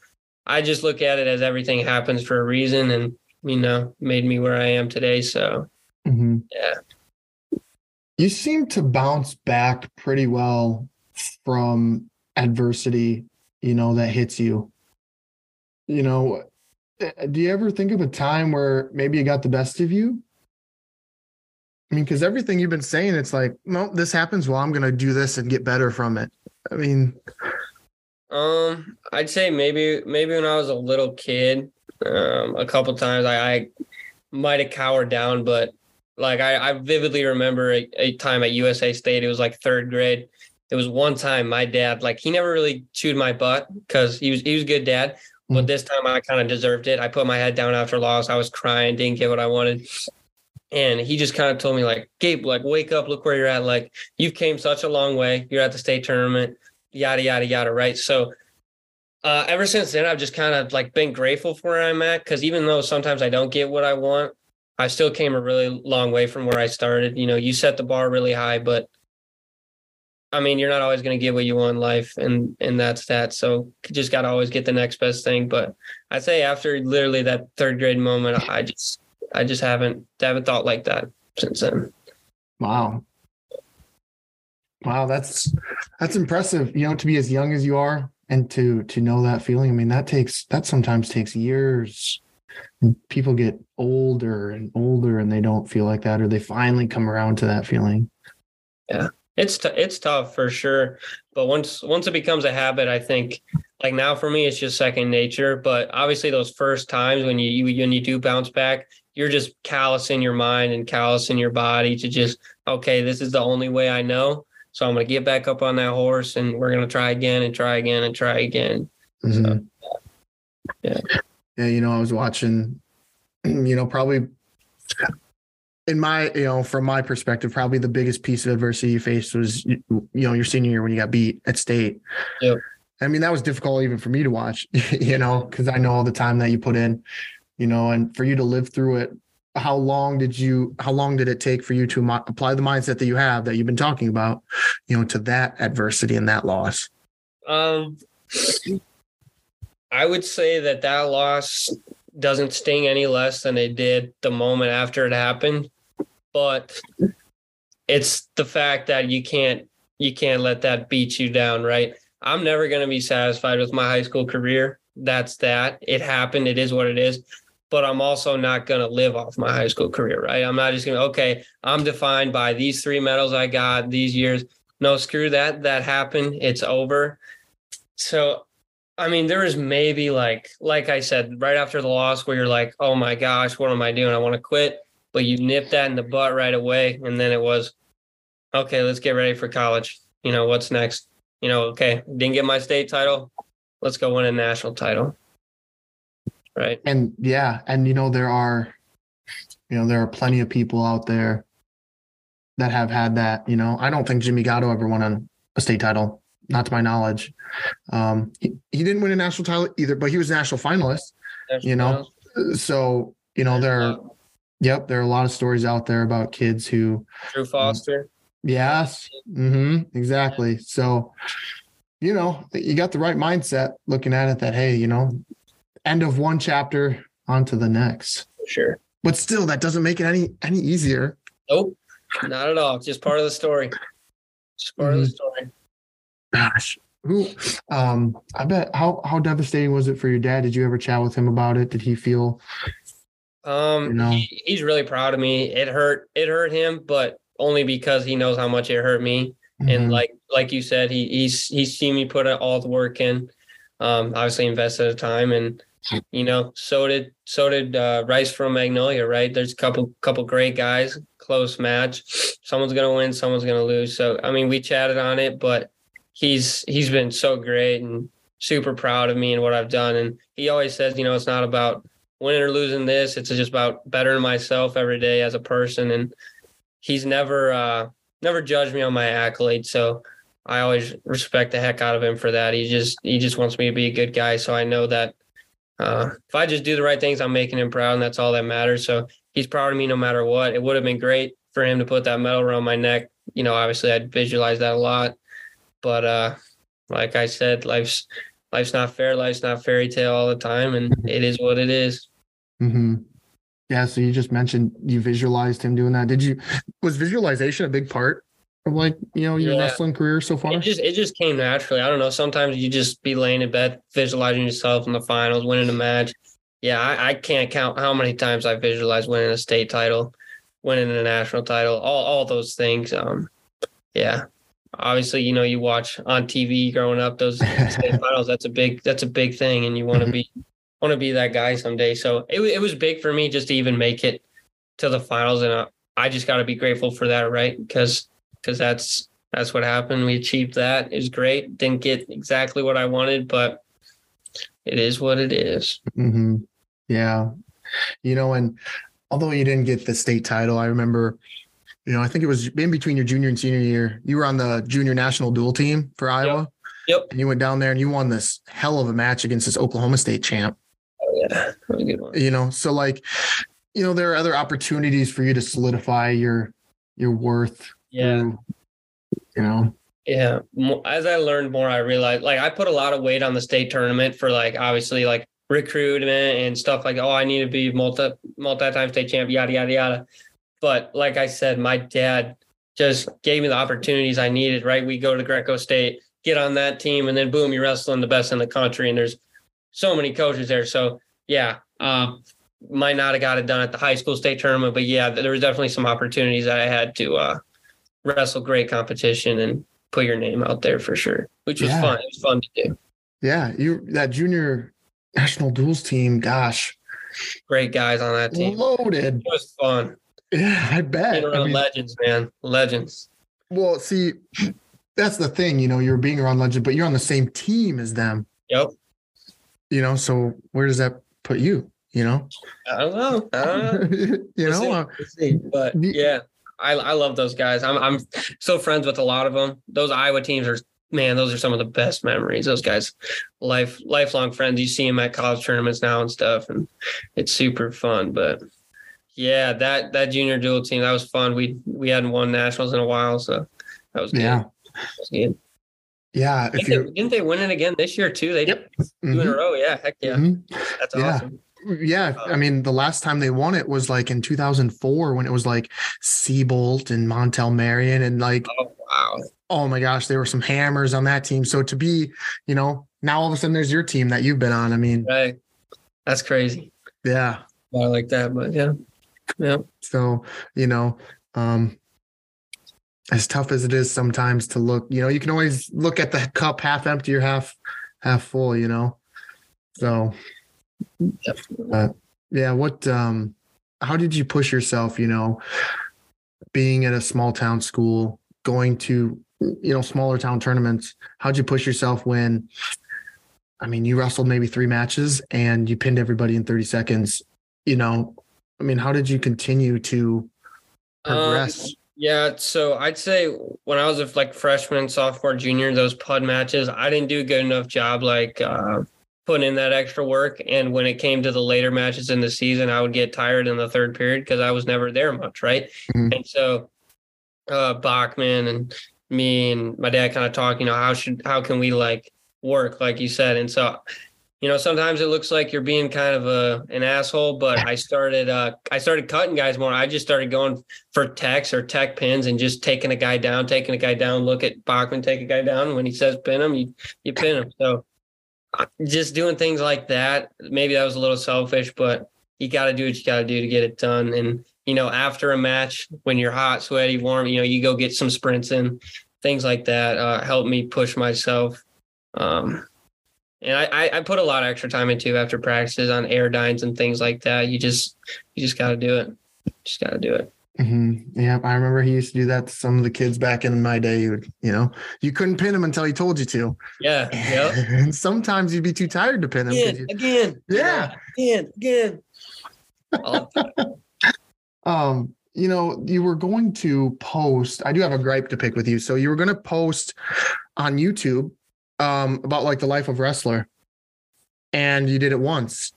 I just look at it as everything happens for a reason, and you know, made me where I am today. So Mhm. yeah, You seem to bounce back pretty well from adversity, you know, that hits you. You know, eh, do you ever think of a time where maybe it got the best of you? I mean, because everything you've been saying, it's like, no, this happens. Well, I'm going to do this and get better from it. I mean, Um, I'd say maybe maybe when I was a little kid, um, a couple times I, I might have cowered down, but like I, I vividly remember a, a time at USA State. It was like third grade. It was one time my dad like he never really chewed my butt because he was he was a good dad. But Mm. this time I kind of deserved it. I put my head down after loss. I was crying, didn't get what I wanted. And he just kind of told me like, Gabe, like wake up, look where you're at. Like you've came such a long way. You're at the state tournament yada yada yada right? So uh ever since then i've just kind of like been grateful for where i'm at because even though sometimes i don't get what i want i still came a really long way from where i started. You know you set the bar really high but i mean you're not always going to get what you want in life and and that's that. So you just got to always get the next best thing. But i'd say after literally that third grade moment i just i just haven't haven't thought like that since then. Wow. Wow, that's that's impressive. You know, to be as young as you are and to to know that feeling. I mean, that takes that sometimes takes years. And people get older and older and they don't feel like that or they finally come around to that feeling. Yeah. It's t- it's tough for sure, but once once it becomes a habit, I think like now for me it's just second nature. But obviously those first times when you, you when you do bounce back, you're just callous in your mind and callous in your body to just okay, this is the only way I know. So I'm gonna get back up on that horse and we're gonna try again and try again and try again. Mhm. yeah. Yeah, you know, I was watching, you know, probably in my, you know, from my perspective, probably the biggest piece of adversity you faced was, you know, your senior year when you got beat at state. Yep. I mean, that was difficult even for me to watch, you know, because I know all the time that you put in, you know, and for you to live through it. How long did you, how long did it take for you to mo- apply the mindset that you have that you've been talking about, you know, to that adversity and that loss? Um, I would say that that loss doesn't sting any less than it did the moment after it happened, but it's the fact that you can't you can't let that beat you down, right? I'm never going to be satisfied with my high school career. That's that. It happened. It is what it is. But I'm also not going to live off my high school career, right? I'm not just going to, okay, I'm defined by these three medals I got these years. No, screw that. That happened. It's over. So, I mean, there was maybe like, like I said, right after the loss where you're like, oh my gosh, what am I doing? I want to quit. But you nipped that in the butt right away. And then it was, okay, let's get ready for college. You know, what's next? You know, okay, didn't get my state title. Let's go win a national title. Right. And yeah, and you know, there are, you know, there are plenty of people out there that have had that. You know, I don't think Jimmy Gatto ever won a, state title, not to my knowledge. Um, he, he didn't win a national title either, but he was a national finalist. You know, So, you know, there are, yep, there are a lot of stories out there about kids who, Drew Foster. yes, mm-hmm, exactly. So, you know, you got the right mindset looking at it that, hey, you know, end of one chapter, onto the next. For sure. but still that doesn't make it any any easier Nope. Not at all. It's just part of the story. Just part of the Mhm. story. gosh who um i bet how how devastating was it for your dad did you ever chat with him about it did he feel Um, You know? he, he's really proud of me. It hurt. It hurt him, but only because he knows how much it hurt me. And Mhm. like like you said, he he's he's seen me put all the work in. Um, obviously invested the time, and you know, so did so did uh, Rice from Magnolia. Right? There's a couple couple great guys. Close match. Someone's gonna win. Someone's gonna lose. So I mean, we chatted on it, but he's he's been so great and super proud of me and what I've done. And he always says, you know, it's not about winning or losing this. It's just about bettering myself every day as a person. And he's never uh never judged me on my accolades. So I always respect the heck out of him for that. He just he just wants me to be a good guy. So I know that uh if I just do the right things, I'm making him proud and that's all that matters. So he's proud of me no matter what. It would have been great for him to put that medal around my neck. You know, obviously I'd visualize that a lot. But uh like I said, life's life's not fair, life's not fairy tale all the time, and it is what it is. hmm Yeah. So you just mentioned you visualized him doing that. Did you? Was visualization a big part like you know your Yeah. wrestling career so far? It just it just came naturally. I don't know. Sometimes you just be laying in bed, visualizing yourself in the finals, winning a match. Yeah, I, I can't count how many times I visualized winning a state title, winning a national title, all all those things. Um, yeah, obviously, you know, you watch on TV growing up those state finals. That's a big that's a big thing, and you want to be want to be that guy someday. So it it was big for me just to even make it to the finals, and uh, I just got to be grateful for that, right? Because because that's that's what happened. We achieved that. It was great. Didn't get exactly what I wanted, but it is what it is. hmm Yeah. You know, and although you didn't get the state title, I remember, you know, I think it was in between your junior and senior year, you were on the junior national dual team for Iowa. Yep. And you went down there and you won this hell of a match against this Oklahoma State champ. Oh, yeah, that a good one. You know, so like, you know, there are other opportunities for you to solidify your your worth. Yeah, you know. yeah. As I learned more, I realized like I put a lot of weight on the state tournament for like obviously like recruitment and stuff like oh I need to be multi multi time state champ yada yada yada. But like I said, my dad just gave me the opportunities I needed. Right, we go to Greco State, get on that team, and then boom, you're wrestling the best in the country. And there's so many coaches there. So yeah, um, might not have got it done at the high school state tournament, but yeah, there was definitely some opportunities that I had to uh, wrestle great competition and put your name out there for sure, which was Yeah. fun. It was fun to do. Yeah, you that junior national duels team, gosh, Great guys on that team. loaded. It was fun. Yeah, I bet. Being I mean, legends, man. Legends. Well, see, that's the thing, you know, you're being around legends, but you're on the same team as them, Yep. you know. So where does that put you? You know, I don't know. I don't know. you We'll know. see. uh, We'll see. But yeah, I I love those guys. I'm I'm still friends with a lot of them. Those Iowa teams are man, those are some of the best memories. Those guys, life lifelong friends. You see them at college tournaments now and stuff, and it's super fun. But yeah, that that junior dual team that was fun. We we hadn't won nationals in a while, so that was good. yeah, That was good. yeah. If Didn't they, didn't they win it again this year too? They Yep. did two in a Mhm, row. Yeah, heck yeah, mhm. that's Yeah. awesome. Yeah. I mean, the last time they won it was like in 2004 when it was like Seabolt and Montell Marion and like, Oh wow, oh my gosh, there were some hammers on that team. So to be, you know, now all of a sudden there's your team that you've been on. I mean, right? That's crazy. yeah. I like that, but yeah, yeah. So, you know, um, as tough as it is sometimes to look, you know, you can always look at the cup half empty or half half full, you know. So Definitely. yeah, what um how did you push yourself, you know, being at a small town school, going to you know, smaller town tournaments? How'd you push yourself when I mean, you wrestled maybe three matches and you pinned everybody in 30 seconds, you know. I mean, how did you continue to Um, progress? Yeah, so I'd say when I was a like freshman, sophomore, junior, those pud matches, I didn't do a good enough job like uh, putting in that extra work. And when it came to the later matches in the season, I would get tired in the third period because I was never there much, right? Mhm. And so uh, Bachman and me and my dad kind of talk, you know, how should how can we like work, like you said, and so you know sometimes it looks like you're being kind of a an asshole but i started uh i started cutting guys more i just started going for techs or tech pins and just taking a guy down taking a guy down look at bachman take a guy down when he says pin him you you pin him so just doing things like that maybe that was a little selfish but you got to do what you got to do to get it done and you know after a match when you're hot sweaty warm you know you go get some sprints in things like that uh help me push myself um and I, I, put a lot of extra time into after practices on airdynes and things like that. You just you just got to do it. Just got to do it. Mhm. Yeah, I remember he used to do that to some of the kids back in my day. You would, you know, you couldn't pin him until he told you to. Yeah. Yep. and sometimes you'd be too tired to pin him. Again. you- Again. Yeah. Again. Again. All the time. um, you know, you were going to post. I do have a gripe to pick with you. So you were going to post on YouTube um, about like the life of wrestler, and you did it once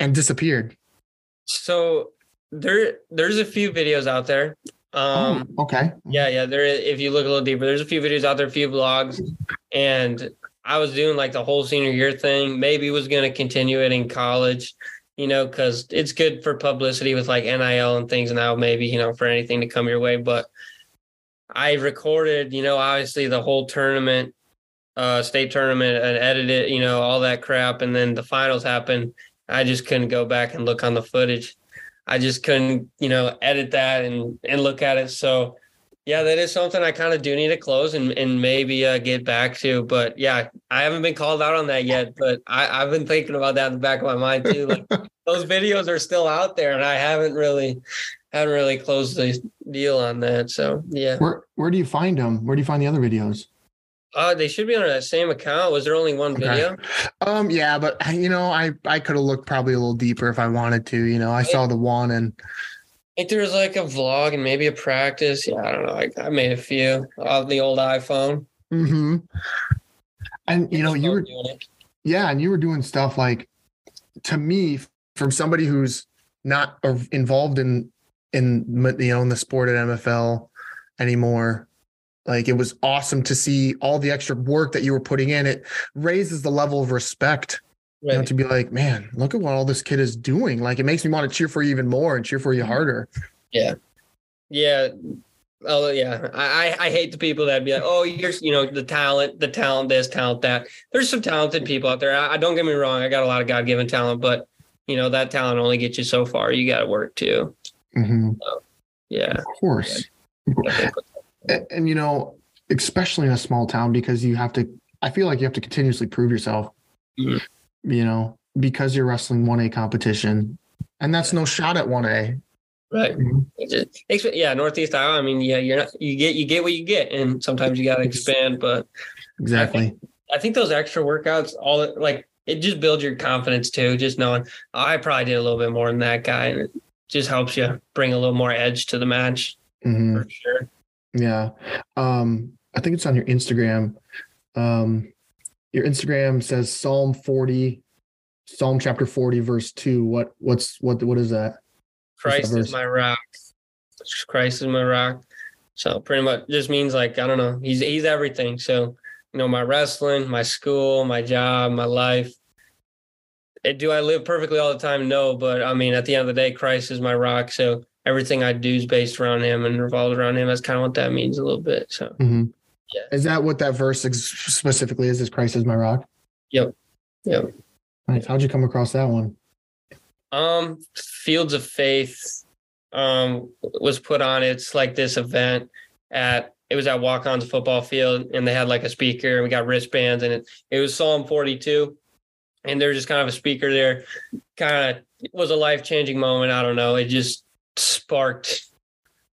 and disappeared. So there there's a few videos out there. Um, oh, okay. Yeah, yeah. There, if you look a little deeper, there's a few videos out there, a few vlogs, and I was doing like the whole senior year thing. Maybe was going to continue it in college, you know, because it's good for publicity with like NIL and things now, maybe, you know, for anything to come your way. But I recorded, you know, obviously the whole tournament, uh, state tournament and edited, you know, all that crap. And then the finals happened. I just couldn't go back and look on the footage. I just couldn't, you know, edit that and and look at it. So yeah, that is something I kind of do need to close and, and maybe uh, get back to. But yeah, I haven't been called out on that yet. But I, I've been thinking about that in the back of my mind too. Like those videos are still out there, and I haven't really haven't really closed the deal on that. So yeah, Where where do you find them? Where do you find the other videos? Uh, they should be on that same account. Was there only one Okay. video? Um, yeah, but you know, I I could have looked probably a little deeper if I wanted to. You know, I saw the one and I think there was like a vlog and maybe a practice. Yeah, I don't know. I, I made a few of the old iPhone. Mm-hmm. and you know, you were Doing it. yeah, and you were doing stuff like to me from somebody who's not involved in in you know in the sport at MFL anymore. Like it was awesome to see all the extra work that you were putting in. It raises the level of respect you know, to be like, man, look at what all this kid is doing. Like it makes me want to cheer for you even more and cheer for you harder. Yeah. Yeah. Oh yeah. I, I hate the people that be like, oh, you're you know the talent, the talent, this talent, that. There's some talented people out there. I, don't get me wrong. I got a lot of God given talent, but you know that talent only gets you so far. You got to work too. Mhm, Yeah. Of course. definitely. And, and you know, especially in a small town, because you have to. I feel like you have to continuously prove yourself. Mhm. You know, because you're wrestling one A competition, and that's no shot at one A. Right. Expe- yeah, Northeast Iowa. I mean, yeah, you're not you get you get what you get, and sometimes you got to expand. But Exactly. I think those extra workouts, all like it just builds your confidence too. Just knowing oh, I probably did a little bit more than that guy, and it just helps you bring a little more edge to the match Mhm. for sure. Yeah. Um, I think it's on your Instagram. Um, your Instagram says Psalm 40, Psalm chapter 40, verse 2. What what's what what is that? Christ verse? is my rock. Christ is my rock. So pretty much just means like I don't know. He's he's everything. So you know my wrestling, my school, my job, my life. Do I live perfectly all the time? No, but I mean at the end of the day, Christ is my rock. So everything I do is based around Him and revolves around Him. That's kind of what that means a little bit. So Mhm. Yeah. Is that what that verse specifically is? Is Christ is my rock? Yep. Yep. Nice. How'd you come across that one? Um, Fields of Faith um was put on. It's like this event at it was at Walk On's football field, and they had like a speaker, and we got wristbands, and it it was Psalm 42, and there's just kind of a speaker there. Kind of was a life changing moment. I don't know. It just sparked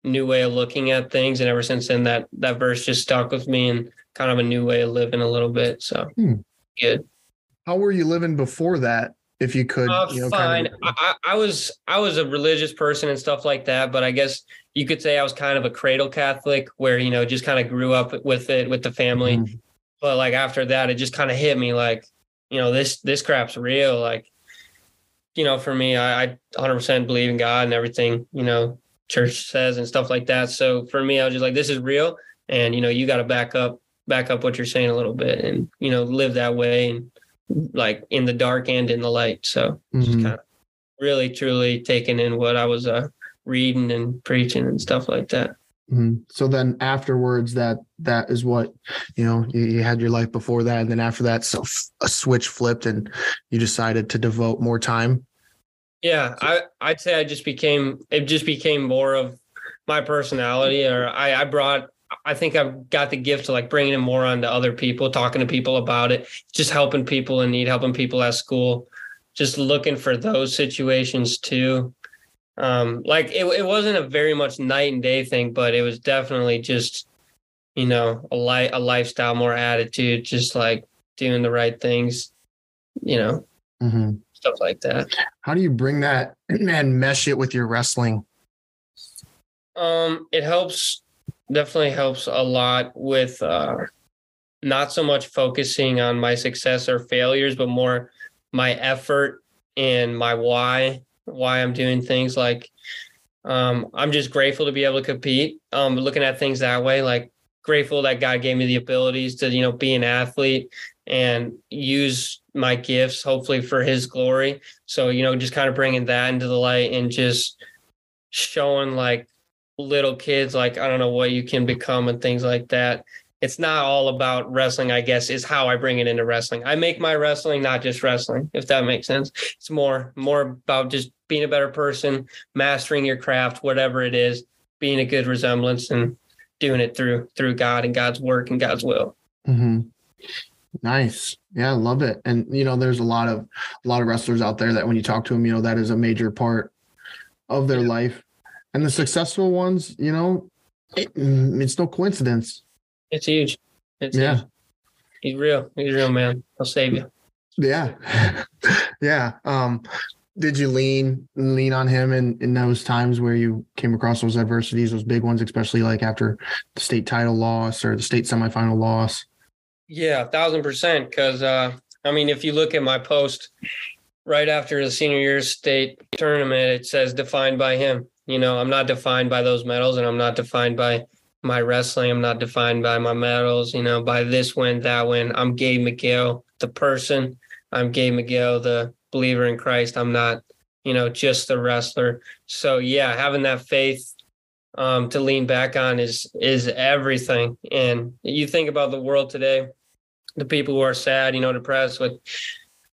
new way of looking at things, and ever since then, that that verse just stuck with me, and kind of a new way of living a little bit. So Hmm. good. How were you living before that? If you could, Uh, you know, fine. kind of, I, I was I was a religious person and stuff like that, but I guess you could say I was kind of a cradle Catholic, where you know just kind of grew up with it with the family. Mhm. But like after that, it just kind of hit me like, you know, this this crap's real. Like, you know, for me, I, I 100% believe in God and everything. You know, church says and stuff like that. So for me, I was just like, this is real, and you know, you got to back up back up what you're saying a little bit, and you know, live that way and like in the dark and in the light. So just Mhm. kind of really truly taking in what I was uh, reading and preaching and stuff like that. Mhm. So then afterwards, that that is what you know. You, you had your life before that, and then after that, so f- a switch flipped, and you decided to devote more time. Yeah, I I'd say I just became it just became more of my personality, or I I brought. I think I've got the gift to like bringing it more onto other people, talking to people about it, just helping people in need, helping people at school, just looking for those situations too. Um, like it, it wasn't a very much night and day thing, but it was definitely just, you know, a light, a lifestyle, more attitude, just like doing the right things, you know, Mhm. stuff like that. How do you bring that and mesh it with your wrestling? Um, it helps definitely helps a lot with uh not so much focusing on my success or failures, but more my effort and my why, why I'm doing things like um I'm just grateful to be able to compete. Um looking at things that way, like grateful that God gave me the abilities to, you know, be an athlete and use my gifts hopefully for his glory. So, you know, just kind of bringing that into the light and just showing like little kids like I don't know what you can become and things like that. It's not all about wrestling, I guess, is how I bring it into wrestling. I make my wrestling not just wrestling, if that makes sense. It's more more about just being a better person, mastering your craft, whatever it is, being a good resemblance and doing it through through God and God's work and God's will. Mm-hmm. Nice. Yeah, I love it. And you know, there's a lot of a lot of wrestlers out there that when you talk to them, you know, that is a major part of their life. And the successful ones, you know, it, mm, it's no coincidence. It's huge. It's Yeah. huge. He's real. He's real, man. He'll save you. Yeah. yeah. Um, did you lean lean on him in, in those times where you came across those adversities, those big ones, especially like after the state title loss or the state semifinal loss? Yeah, a thousand percent. Because uh, I mean, if you look at my post right after the senior year state tournament, it says defined by him. You know, I'm not defined by those medals, and I'm not defined by my wrestling. I'm not defined by my medals. You know, by this win, that win. I'm Gabe McGeough, the person. I'm Gabe McGeough, the believer in Christ. I'm not, you know, just the wrestler. So yeah, having that faith um, to lean back on is is everything. And you think about the world today, the people who are sad, you know, depressed with,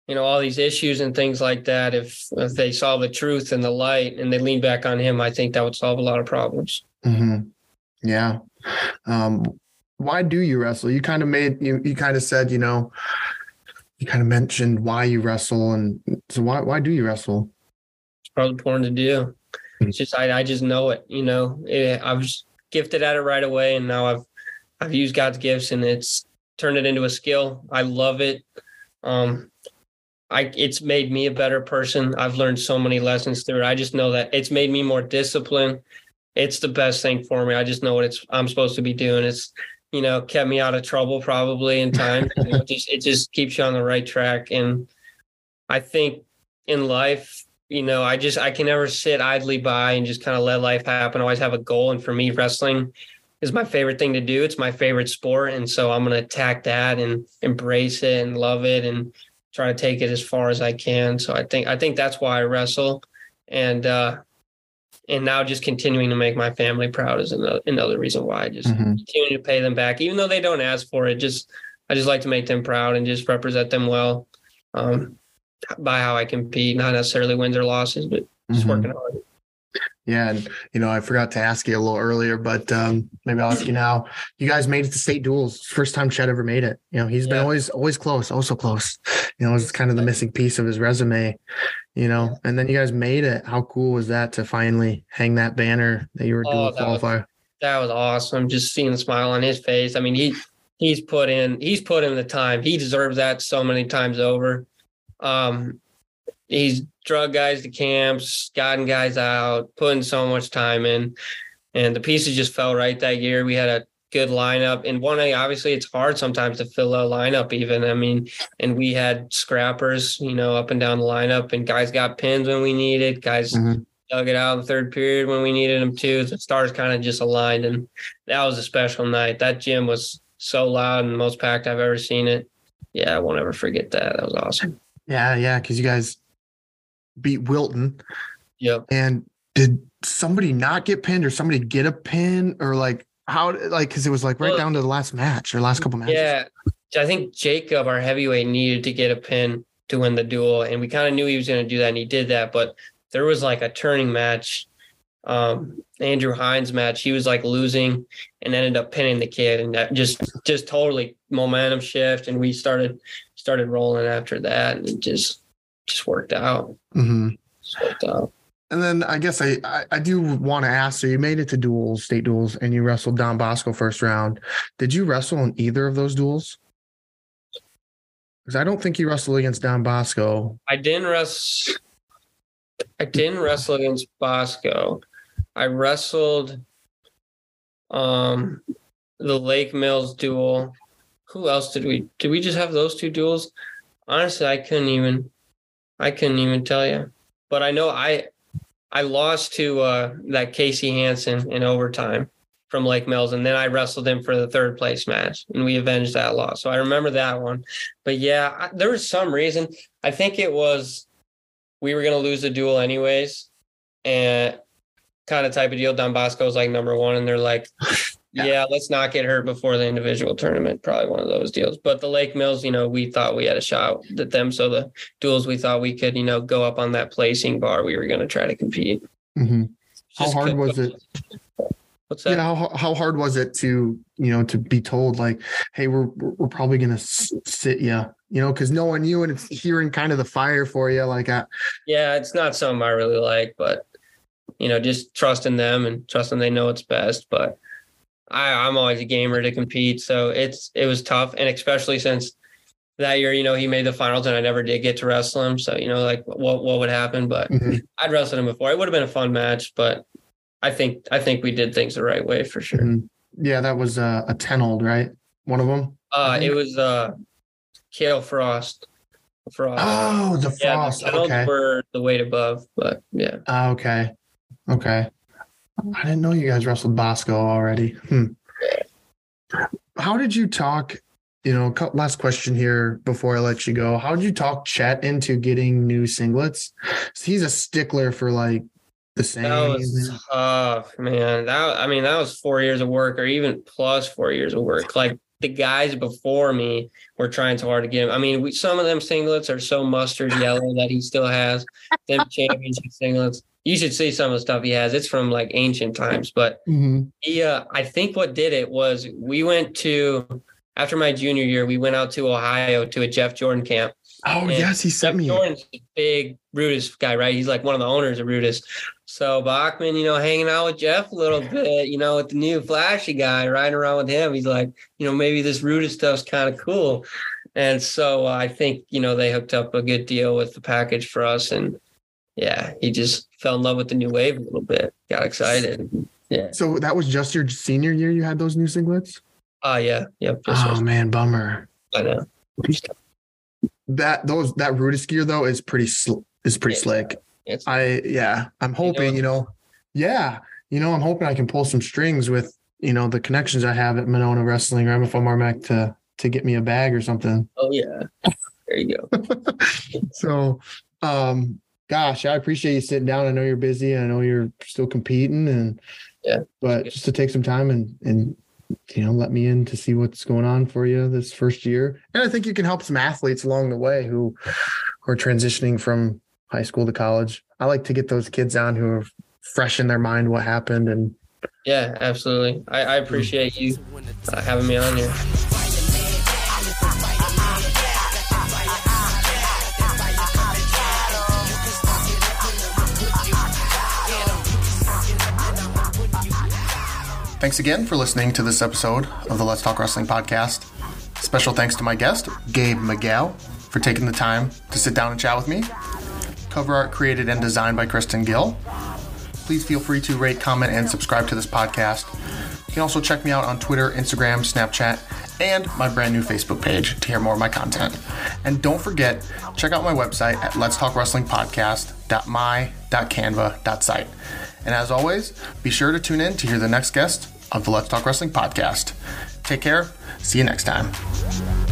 you know, all these issues and things like that. If if they saw the truth and the light and they lean back on Him, I think that would solve a lot of problems. hmm Yeah. Um, why do you wrestle? You kind of made you you kind of said, you know, you kind of mentioned why you wrestle and so why why do you wrestle? It's probably important to do. It's just I I just know it. You know, Eh, I was gifted at it right away, and now I've I've used God's gifts and it's turned it into a skill. I love it. Um, I it's made me a better person. I've learned so many lessons through it. I just know that it's made me more disciplined. It's the best thing for me. I just know what it's I'm supposed to be doing. It's you know kept me out of trouble probably in time. You know, it just it just keeps you on the right track. And I think in life, you know, I just I can never sit idly by and just kind of let life happen. I always have a goal, and for me, wrestling is my favorite thing to do. It's my favorite sport, and so I'm to attack that and embrace it and love it and try to take it as far as I can. So I think I think that's why I wrestle, and uh, and now just continuing to make my family proud is another another reason why I just Mhm. continue to pay them back, even though they don't ask for it. Just I just like to make them proud and just represent them well um, by how I compete, not necessarily wins or losses, but just Mhm. working hard. Yeah, and you know, I forgot to ask you a little earlier, but um, maybe I'll ask you now. You guys made it to state duels. First time Chet ever made it. You know, he's been always always close, oh so close. You know, it's kind of the missing piece of his resume. You know, and then you guys made it. How cool was that to finally hang that banner that you were Oh, dual that was- qualifier? That was awesome. Just seeing the smile on his face. I mean, he he's put in he's put in the time. He deserves that so many times over. Um, he's drug guys to camps, gotten guys out, putting so much time in, and the pieces just fell right that year. We had a good lineup, and one A. obviously it's hard sometimes to fill a lineup. Even I mean, and we had scrappers, you know, up and down the lineup, and guys got pins when we needed. Guys Mhm. dug it out in the third period when we needed them too. The stars kind of just aligned, and that was a special night. That gym was so loud and the most packed I've ever seen it. Yeah, I won't ever forget that. That was awesome. Yeah, yeah, because you guys beat Wilton. Yep. And did somebody not get pinned or somebody get a pin or like how like because it was like right Well- down to the last match or last couple matches. Yeah, I think Jacob, our heavyweight, needed to get a pin to win the duel, and we kind of knew he was going to do that, and he did that. But there was like a turning match, um, Andrew Hines match. He was like losing and ended up pinning the kid, and that just just totally momentum shift, and we started started rolling after that, and just just worked out. hmm Just worked out. And then I guess I I, I do want to ask. So you made it to duels, state duels, and you wrestled Don Bosco first round. Did you wrestle in either of those duels? Because I don't think you wrestled against Don Bosco. I didn't wrestle. I didn't wrestle against Bosco. I wrestled um the Lake Mills duel. Who else did we did we just have those two duels? Honestly, I couldn't even I couldn't even tell you. But I know I I lost to uh that Casey Hansen in overtime from Lake Mills, and then I wrestled him for the third place match, and we avenged that loss. So I remember that one. But yeah, I, there was some reason. I think it was we were going to lose the duel anyways, and kind of type of deal. Don Bosco was like number one, and they're like, Yeah. yeah. let's not get hurt before the individual tournament. Probably one of those deals. But the Lake Mills, you know, we thought we had a shot at them. So the duels, we thought we could, you know, go up on that placing bar. We were going to try to compete. Mhm. How hard was it? What's that? Yeah, how, how hard was it to you know to be told like, hey, we're we're probably gonna sit you, you know, because knowing you and it's hearing kind of the fire for you, like, uh, Yeah, it's not something I really like, but you know, just trusting them and trusting they know what's best. But I, I'm always a gamer to compete, so it's it was tough, and especially since that year, you know, he made the finals and I never did get to wrestle him. So you know, like what what would happen? But mhm. I'd wrestled him before. It would have been a fun match, but I think I think we did things the right way for sure. Mhm. yeah, that was uh, a ten old, right? One of them. Uh, it was uh, Kale Frost. Frost. Oh, the Frost. yeah, the okay. were the weight above, but yeah. Ah, okay. Okay. I didn't know you guys wrestled Bosco already. Hmm. How did you talk? You know, last question here before I let you go. How did you talk Chet into getting new singlets? He's a stickler for like the same. That was tough, man. That I mean, that was four years of work, or even plus four years of work. Like the guys before me were trying so hard to get him. I mean, we, some of them singlets are so mustard yellow that he still has them championship singlets. You should see some of the stuff he has. It's from like ancient times, but Mhm. he, uh, I think what did it was we went to after my junior year, we went out to Ohio to a Jeff Jordan camp. Oh And yes, he sent Jeff me. Jordan's a big Rudis guy, right? He's like one of the owners of Rudis. So Bachman, you know, hanging out with Jeff a little bit, you know, with the new flashy guy, riding around with him. He's like, you know, maybe this Rudis stuff's kind of cool. And so uh, I think, you know, they hooked up a good deal with the package for us. And yeah, he just fell in love with the new wave a little bit, got excited. Yeah. So that was just your senior year. You had those new singlets. Oh, yeah. Yep. Oh man, bummer. I know. That those that Rudis gear though is pretty sl- is pretty Yeah. slick. It's, I yeah, I'm hoping, you know, yeah, you know, I'm hoping I can pull some strings with, you know, the connections I have at Monona Wrestling or MFL MarMac to to get me a bag or something. oh, yeah. There you go. So, um, gosh, I appreciate you sitting down. I know you're busy. I know you're still competing, and Yeah. but just to take some time and and you know let me in to see what's going on for you this first year, and I think you can help some athletes along the way who who are transitioning from high school to college. I like to get those kids on who are fresh in their mind what happened and Yeah, absolutely. I, I appreciate you uh, having me on here. Thanks again for listening to this episode of the Let's Talk Wrestling podcast. Special thanks to my guest, Gabe McGeough, for taking the time to sit down and chat with me. Cover art created and designed by Kristen Gill. Please feel free to rate, comment, and subscribe to this podcast. You can also check me out on Twitter, Instagram, Snapchat, and my brand new Facebook page to hear more of my content. And don't forget, check out my website at Let's Talk Wrestling Podcast.my.canva.site. And as always, be sure to tune in to hear the next guest of the Let's Talk Wrestling podcast. Take care. See you next time.